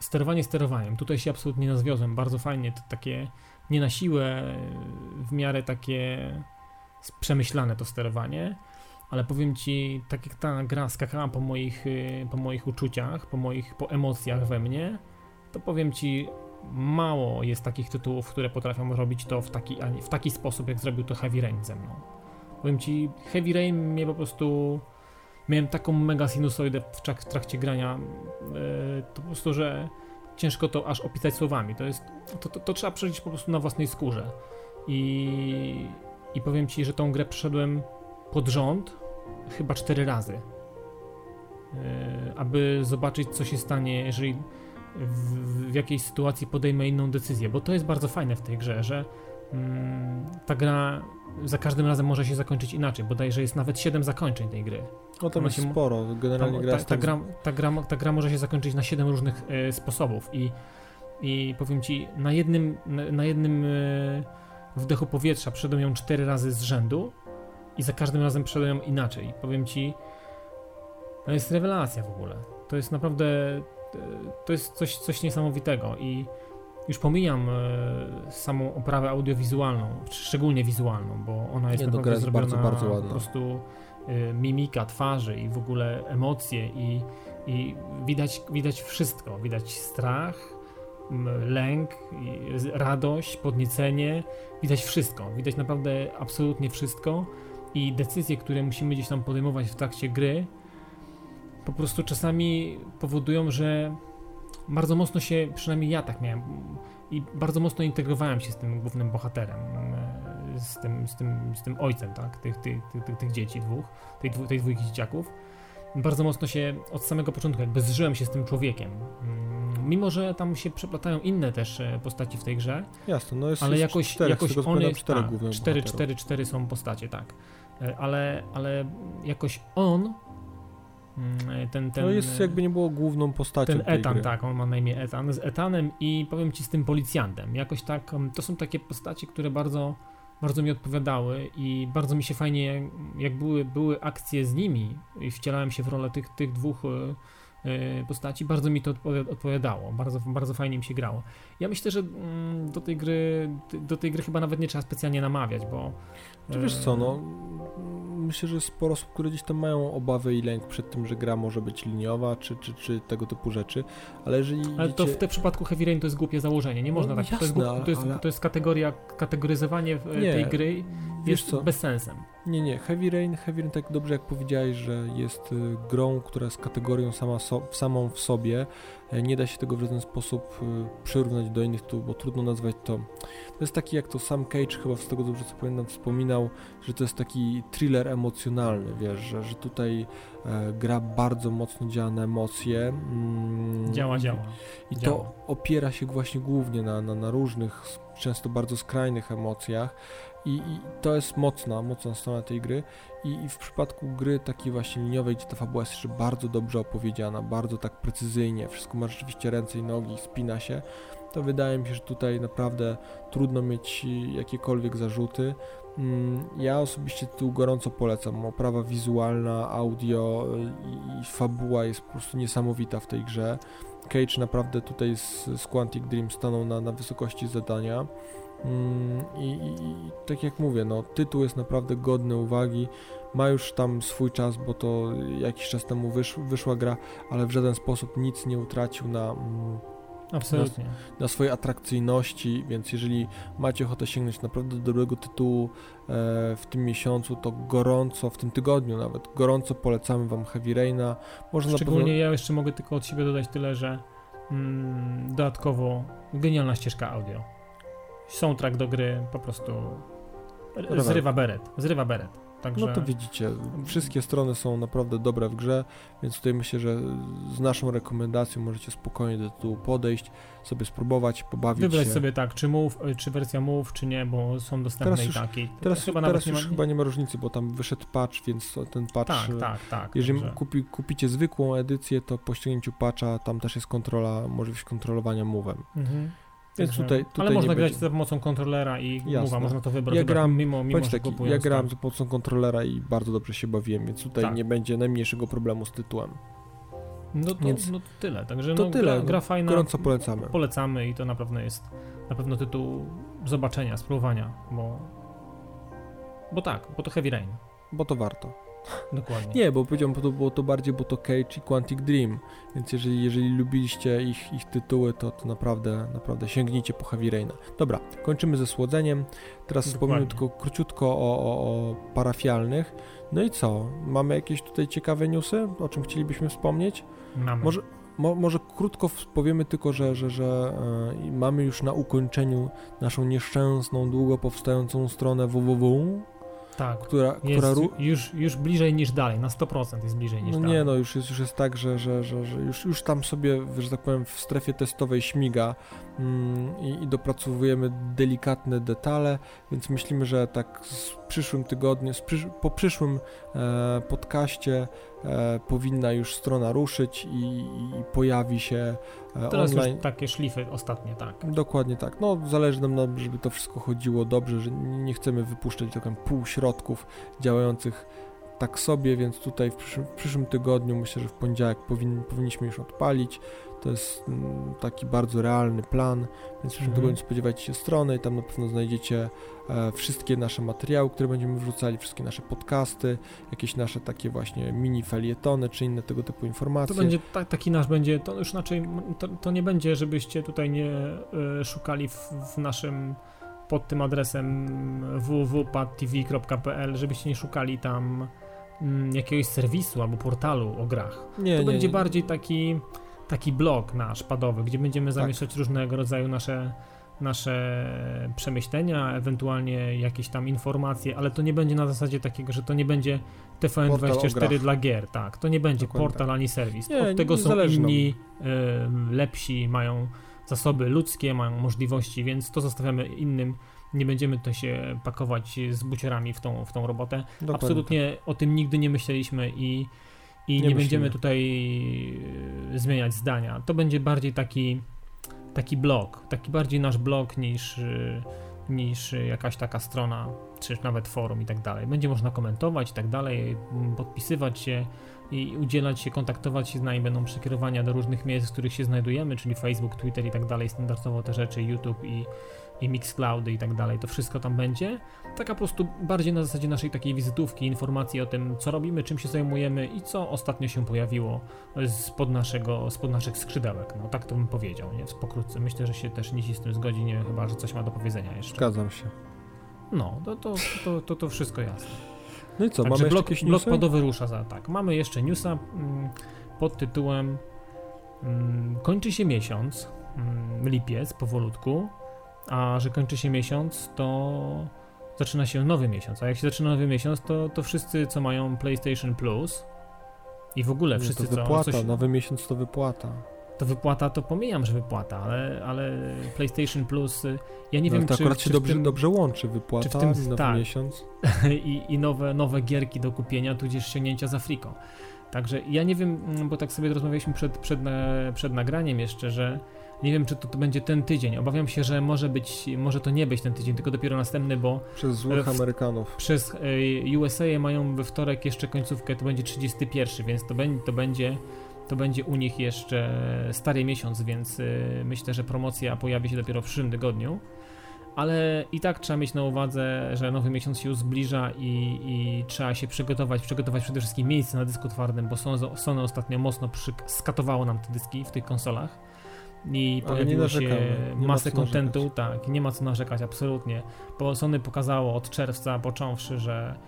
sterowanie sterowaniem, tutaj się absolutnie nazwiozłem, bardzo fajnie, to takie nie na siłę, w miarę takie przemyślane to sterowanie, ale powiem Ci, tak jak ta gra skakała po moich, po moich uczuciach, po moich, po emocjach we mnie, to powiem Ci, mało jest takich tytułów, które potrafią robić to w taki, w taki sposób, jak zrobił to Heavy Rain ze mną. Powiem ci, Heavy Rain mnie po prostu... Miałem taką mega sinusoidę w, trakcie grania, yy, to po prostu, że ciężko to aż opisać słowami. To jest... To, to, to trzeba przeżyć po prostu na własnej skórze. I... I powiem ci, że tą grę przeszedłem pod rząd chyba cztery razy. Yy, aby zobaczyć, co się stanie, jeżeli w, w jakiejś sytuacji podejmę inną decyzję, bo to jest bardzo fajne w tej grze, że ta gra za każdym razem może się zakończyć inaczej, bodajże jest nawet 7 zakończeń tej gry. No tam jest sporo, generalnie tam, gra ta, ta, gra, ta, gra, ta gra może się zakończyć na 7 różnych e, sposobów i, i powiem Ci, na jednym, na, na jednym e, wdechu powietrza przeszedłem ją 4 razy z rzędu i za każdym razem przeszedłem ją inaczej. Powiem Ci, to jest rewelacja w ogóle. To jest naprawdę, e, to jest coś, coś niesamowitego i już pomijam e, samą oprawę audiowizualną, szczególnie wizualną, bo ona jest Nie, naprawdę jest zrobiona bardzo, bardzo ładna. po prostu e, mimika twarzy i w ogóle emocje i, i widać, widać wszystko. Widać strach, lęk, radość, podniecenie. Widać wszystko. Widać naprawdę absolutnie wszystko i decyzje, które musimy gdzieś tam podejmować w trakcie gry po prostu czasami powodują, że bardzo mocno się, przynajmniej ja tak miałem, i bardzo mocno integrowałem się z tym głównym bohaterem, e, z tym, z tym, z tym ojcem, tak, tych, tych, tych, tych, dzieci dwóch, tej, dwu, tej dwójki dzieciaków. Bardzo mocno się od samego początku jakby zżyłem się z tym człowiekiem. Mm, Mimo, że tam się przeplatają inne też e, postaci w tej grze, Jasne, no jest, ale jakoś, czterech, jakoś jest, tak, cztery, bohaterów. cztery, cztery są postacie, tak. E, Ale, ale jakoś on, ten, ten, No jest jakby nie było główną postacią ten Etan, gry. tak, on ma na imię Etan, z Etanem i powiem ci z tym policjantem. Jakoś tak, um, to są takie postacie, które bardzo, bardzo mi odpowiadały i bardzo mi się fajnie, jak były, były akcje z nimi i wcielałem się w rolę tych, tych dwóch e, e, postaci, bardzo mi to odpowi- odpowiadało, bardzo, bardzo fajnie mi się grało. Ja myślę, że mm, do tej gry, do tej gry chyba nawet nie trzeba specjalnie namawiać, bo... Czy wiesz co, no myślę, że sporo osób, które gdzieś tam mają obawy i lęk przed tym, że gra może być liniowa, czy, czy, czy tego typu rzeczy, ale jeżeli Ale to w tym przypadku Heavy Rain to jest głupie założenie, nie można No, tak, to, jest, jasne, to, jest, to jest kategoria, kategoryzowanie e, Nie, tej gry jest co, bez sensem. Nie, nie, Heavy Rain, Heavy Rain tak dobrze jak powiedziałeś, że jest y, grą, która jest kategorią sama so, samą w sobie. E, Nie da się tego w żaden sposób y, przyrównać do innych tytułów, bo trudno nazwać to. To jest taki jak to sam Cage chyba z tego dobrze co pamiętam wspominał, że to jest taki thriller emocjonalny, wiesz, że, że tutaj e, gra bardzo mocno działa na emocje. Mm, Działa, działa. I Działa. to opiera się właśnie głównie na, na, na różnych, często bardzo skrajnych emocjach. I, I to jest mocna, mocna strona tej gry. I, I w przypadku gry takiej właśnie liniowej, gdzie ta fabuła jest jeszcze bardzo dobrze opowiedziana, bardzo tak precyzyjnie, wszystko ma rzeczywiście ręce i nogi, spina się, to wydaje mi się, że tutaj naprawdę trudno mieć jakiekolwiek zarzuty. Mm, Ja osobiście tytuł gorąco polecam. Oprawa wizualna, audio y, i fabuła jest po prostu niesamowita w tej grze. Cage naprawdę tutaj z, z Quantic Dream stanął na, na wysokości zadania. Mm, I, i, I tak jak mówię, no, tytuł jest naprawdę godny uwagi. Ma już tam swój czas, bo to jakiś czas temu wysz, wyszła gra, ale w żaden sposób nic nie utracił na, mm, Absolutnie. na swojej atrakcyjności, więc jeżeli macie ochotę sięgnąć naprawdę do dobrego tytułu e, w tym miesiącu, to gorąco, w tym tygodniu nawet, gorąco polecamy Wam Heavy Raina. Może na Szczególnie pewno... ja jeszcze mogę tylko od siebie dodać tyle, że mm, dodatkowo genialna ścieżka audio. Soundtrack do gry po prostu zrywa beret, zrywa beret. Także No to widzicie, wszystkie strony są naprawdę dobre w grze, więc tutaj myślę, że z naszą rekomendacją możecie spokojnie do tytułu podejść, sobie spróbować, pobawić wybrać się. sobie tak, czy move, y, czy wersja move, czy nie, bo są dostępne Teraz i już- takie. Teraz, chyba teraz nawet nie już ma... chyba nie ma różnicy, bo tam wyszedł patch, więc ten patch... Tak, e, tak, tak. Jeżeli także- kupi, kupicie zwykłą edycję, to po ściągnięciu patcha tam też jest kontrola, możliwość kontrolowania move'em. Mhm. Więc Także- tutaj, tutaj Ale można grać będzie. za pomocą kontrolera i Jasne. można to wybrać, Ja gram- mimo, mimo że taki, ja grałem tak. za pomocą kontrolera i bardzo dobrze się bawiłem, więc tutaj Tak. nie będzie najmniejszego problemu z tytułem. No to, Więc no to tyle, także to no, tyle, Gra, gra fajna, Gorąco polecamy. polecamy i to na pewno jest na pewno tytuł zobaczenia, spróbowania, bo bo tak, bo to Heavy Rain, Bo to warto. Dokładnie. Nie, bo powiedziałem, bo to było to bardziej, bo to Cage i Quantic Dream, więc jeżeli, jeżeli lubiliście ich, ich tytuły, to, to naprawdę, naprawdę sięgnijcie po Heavy Raina. Dobra, kończymy ze słodzeniem. Teraz wspomnę tylko króciutko o, o, o parafialnych. No i co? Mamy jakieś tutaj ciekawe newsy, o czym chcielibyśmy wspomnieć? Mamy. Może, mo, może krótko powiemy tylko, że, że, że e, mamy już na ukończeniu naszą nieszczęsną, długo powstającą stronę www. Tak. która, która już, już bliżej niż dalej, na 100% jest bliżej niż no dalej. nie, no już jest, już jest tak, że, że, że, że już, już tam sobie, że tak powiem, w strefie testowej śmiga mm, i, i dopracowujemy delikatne detale, więc myślimy, że tak w przyszłym tygodniu, przysz po przyszłym e, podcaście e, powinna już strona ruszyć i, i pojawi się e, Teraz online. już takie szlify ostatnie, tak. Dokładnie tak. No zależy nam, żeby to wszystko chodziło dobrze, że nie chcemy wypuszczać tak półśrodków działających tak sobie, więc tutaj w przyszłym, w przyszłym tygodniu myślę, że w poniedziałek powin, powinniśmy już odpalić. To jest mm, taki bardzo realny plan, więc przyszłym Mhm. tygodniu spodziewajcie się strony tam na pewno znajdziecie e, wszystkie nasze materiały, które będziemy wrzucali, wszystkie nasze podcasty, jakieś nasze takie właśnie mini felietony czy inne tego typu To informacje. będzie ta, taki nasz będzie, to już raczej, to, to nie będzie, żebyście tutaj nie e, szukali w, w naszym, pod tym adresem www.padtv.pl, żebyście nie szukali tam mm, jakiegoś serwisu albo portalu o grach. nie, To nie, będzie nie. bardziej taki, taki blog nasz padowy, gdzie będziemy zamieszczać różnego rodzaju nasze, nasze przemyślenia, ewentualnie jakieś tam informacje, ale to nie będzie na zasadzie takiego, że to nie będzie Portal o TVN24 grach. dla gier, tak. To nie będzie Dokładnie portal ani serwis. Nie, Od tego są inni, y, lepsi, mają zasoby ludzkie, mają możliwości, więc to zostawiamy innym. Nie będziemy to się pakować z buciorami w tą, w tą robotę. Dokładnie Absolutnie o tym nigdy nie myśleliśmy i, i Nie nie, będziemy tutaj y, zmieniać zdania. To będzie bardziej taki, taki blog, taki bardziej nasz blog niż, y, niż jakaś taka strona, czy nawet forum i tak dalej. Będzie można komentować i tak dalej, podpisywać się i udzielać się, kontaktować się z nami, będą przekierowania do różnych miejsc, w których się znajdujemy, czyli Facebook, Twitter i tak dalej, standardowo te rzeczy, YouTube i, i Mixcloudy i tak dalej, to wszystko tam będzie. Taka po prostu bardziej na zasadzie naszej takiej wizytówki, informacji o tym, co robimy, czym się zajmujemy i co ostatnio się pojawiło spod, naszego, spod naszych skrzydełek. No tak to bym powiedział, nie? Pokrótce. Myślę, że się też Nisi z tym zgodzi, nie chyba, że coś ma do powiedzenia jeszcze. Zgadzam się. No, to, to, to, to, to wszystko jasne. No i co, Także mamy jeszcze blok, jakieś blok padowy rusza za tak. Mamy jeszcze newsa mm, pod tytułem mm, Kończy się miesiąc, mm, lipiec powolutku, a że kończy się miesiąc, to zaczyna się nowy miesiąc. A jak się zaczyna nowy miesiąc, to, to wszyscy, co mają PlayStation Plus i w ogóle wszyscy, to co wypłata, coś, nowy miesiąc to wypłata. to wypłata, to pomijam, że wypłata, ale, ale PlayStation Plus, y, ja nie no, wiem, to czy, akurat czy się dobrze, tym, dobrze łączy wypłata, czy w tym- nowy tak. miesiąc. i, i nowe, nowe gierki do kupienia, tudzież ściągnięcia z Afriką. Także ja nie wiem, bo tak sobie rozmawialiśmy przed, przed, na- przed nagraniem jeszcze, że nie wiem, czy to, to będzie ten tydzień. Obawiam się, że może być, może to nie być ten tydzień, tylko dopiero następny, bo Przez złych w- Amerykanów. przez y, USA mają we wtorek jeszcze końcówkę, to będzie 31, więc to, będzie to będzie to będzie u nich jeszcze stary miesiąc, więc y, myślę, że promocja pojawi się dopiero w przyszłym tygodniu. Ale i tak trzeba mieć na uwadze, że nowy miesiąc się już zbliża i, i trzeba się przygotować, przygotować przede wszystkim miejsce na dysku twardym, bo Sony, Sony ostatnio mocno przyk- skatowało nam te dyski w tych konsolach i Ale pojawiło się masę kontentu, tak, nie ma co narzekać, absolutnie. Bo Sony pokazało od czerwca począwszy, że,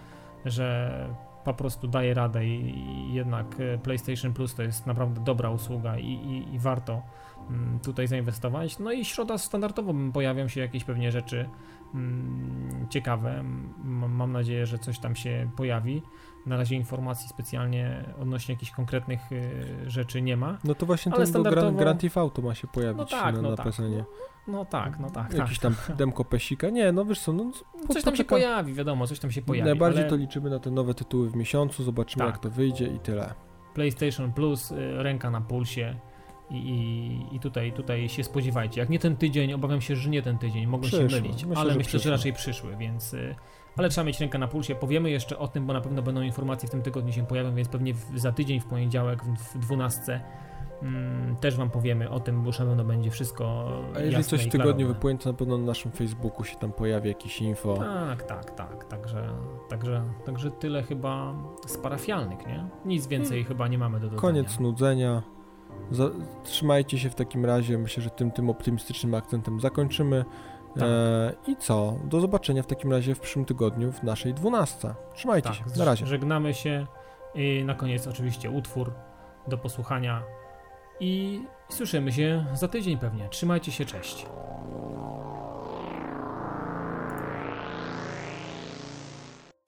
że po prostu daje radę i, jednak e, PlayStation Plus to jest naprawdę dobra usługa i, i, i warto mm, tutaj zainwestować. No i środa standardowo pojawią się jakieś pewnie rzeczy mm, ciekawe. Mam nadzieję, że coś tam się pojawi. Na razie informacji specjalnie odnośnie jakichś konkretnych y, rzeczy nie ma. No to właśnie Ale ten standardowo- Grand Theft Auto ma się pojawić No tak, na, no na tak. PSN-ie. No tak, no tak. Jakiś tak. tam demko pesika. Nie, no wiesz co, no po- Coś tam się pojawi, wiadomo, coś tam się pojawi. Najbardziej ale to liczymy na te nowe tytuły w miesiącu, zobaczymy Tak. jak to wyjdzie i tyle. PlayStation Plus, y, ręka na pulsie. I, i, tutaj, tutaj się spodziewajcie. Jak nie ten tydzień, obawiam się, że nie ten tydzień, mogą Przyszły. się mylić, Myślę, ale że myślę, że przyszły. raczej przyszły, więc. Ale trzeba mieć rękę na pulsie. Powiemy jeszcze o tym, bo na pewno będą informacje w tym tygodniu się pojawią, więc pewnie za tydzień, w poniedziałek, w, 12 mm, też Wam powiemy o tym, bo już na pewno będzie wszystko. A jeżeli coś w tygodniu wypłynie, to na pewno na naszym Facebooku się tam pojawi jakieś info. Tak, tak, tak. Także, także, także tyle chyba z parafialnych, nie? Nic więcej chyba nie mamy do dodania. Koniec nudzenia. Za, trzymajcie się w takim razie. Myślę, że tym, tym optymistycznym akcentem zakończymy. Tak. E, I co? Do zobaczenia w takim razie w przyszłym tygodniu w naszej 12. Trzymajcie Tak, się. Na razie. Żegnamy się i na koniec oczywiście utwór do posłuchania i słyszymy się za tydzień pewnie. Trzymajcie się, cześć.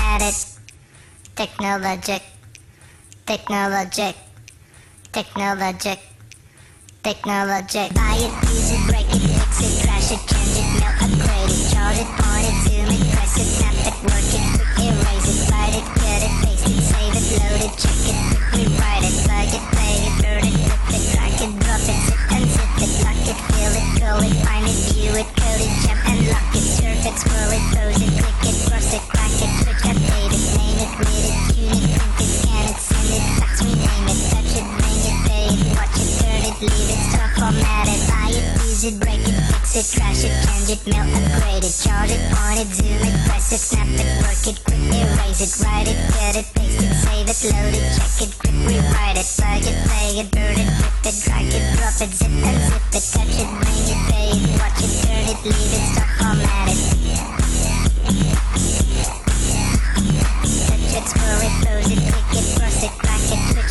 it. Technologic, technologic, technologic, technologic. Buy it, use it, break it, fix it, trash it, change it, mail, upgrade it, charge it, point it, zoom it, press it, snap it, work it, erase it, write it, cut it, paste it, save it, load it, check it, rewrite it, plug it, play it, burn it, rip it, drag it, drop it, zip unzip it, lock it, fill it, call it, find it, view it, code it, jump and lock it, surf it, scroll it, pose it, click leave it, start format it, buy it, use it, break it, fix it, trash it, change it, mail, upgrade it, charge it, point it, zoom it, press it, snap it, work it, quick erase it, write it, cut it, paste it, save it, load it, check it, quick rewrite it, plug it, play it, burn it, rip it, drag it, drop it, zip and zip it, touch it, bring it, pay it, watch it, turn it, leave it, start format it. Touch it, scroll it, pose it, click it, cross it, crack it,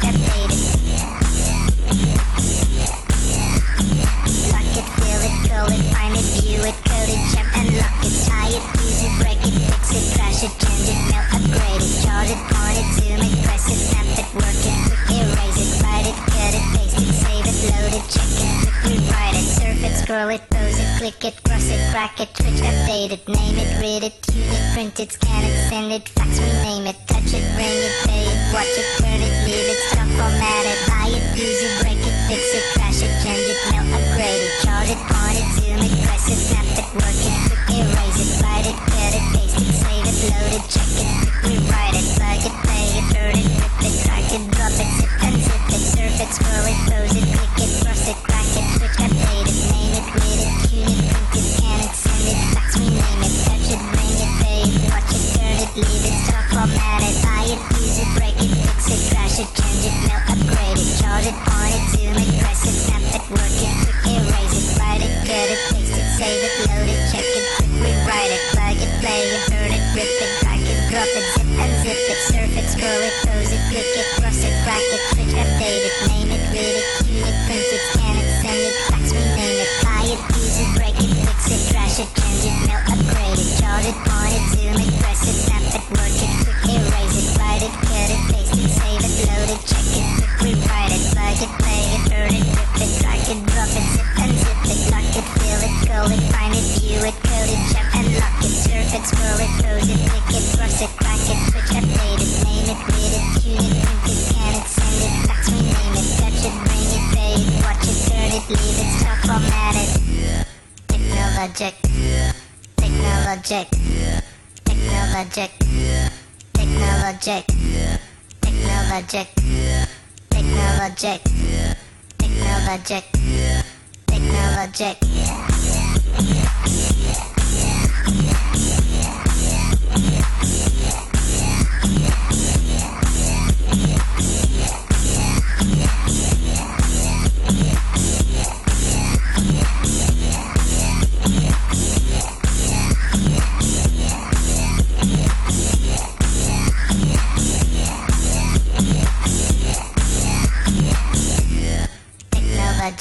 it, code it, jump and lock it, tie it, use it, break it, fix it, trash it, change it, mail, upgrade it, charge it, point it, zoom it, press it, snap it, work it, erase it, write it, cut it, paste it, save it, load it, check it, quick rewrite it, surf it, scroll it, pose it, click it, cross it, crack it, switch, update it, name it, read it, tune it, print it, scan it, send it, fax, rename it, touch it, bring it, pay it, watch it, turn it, leave it, stop, format it, buy it, use it, break it, fix it, trash it, change it, mail, upgrade it, charge it, point it, it, snap it, work it, erase it, it, it, it, it, load it, check it, rewrite it, plug it, play it, it, it, it, drop it, and it, it, it, pose it, it, cross it, crack say that it, it, scroll it, pose it, click it, cross it, crack it, switch, update it, name it, read it, tune it, print it, scan it, send it, fax, rename it, touch it, bring it, pay it, watch it, turn it, leave it, stop, format it. Technologic, technologic, technologic, technologic, technologic, technologic, technologic, technologic.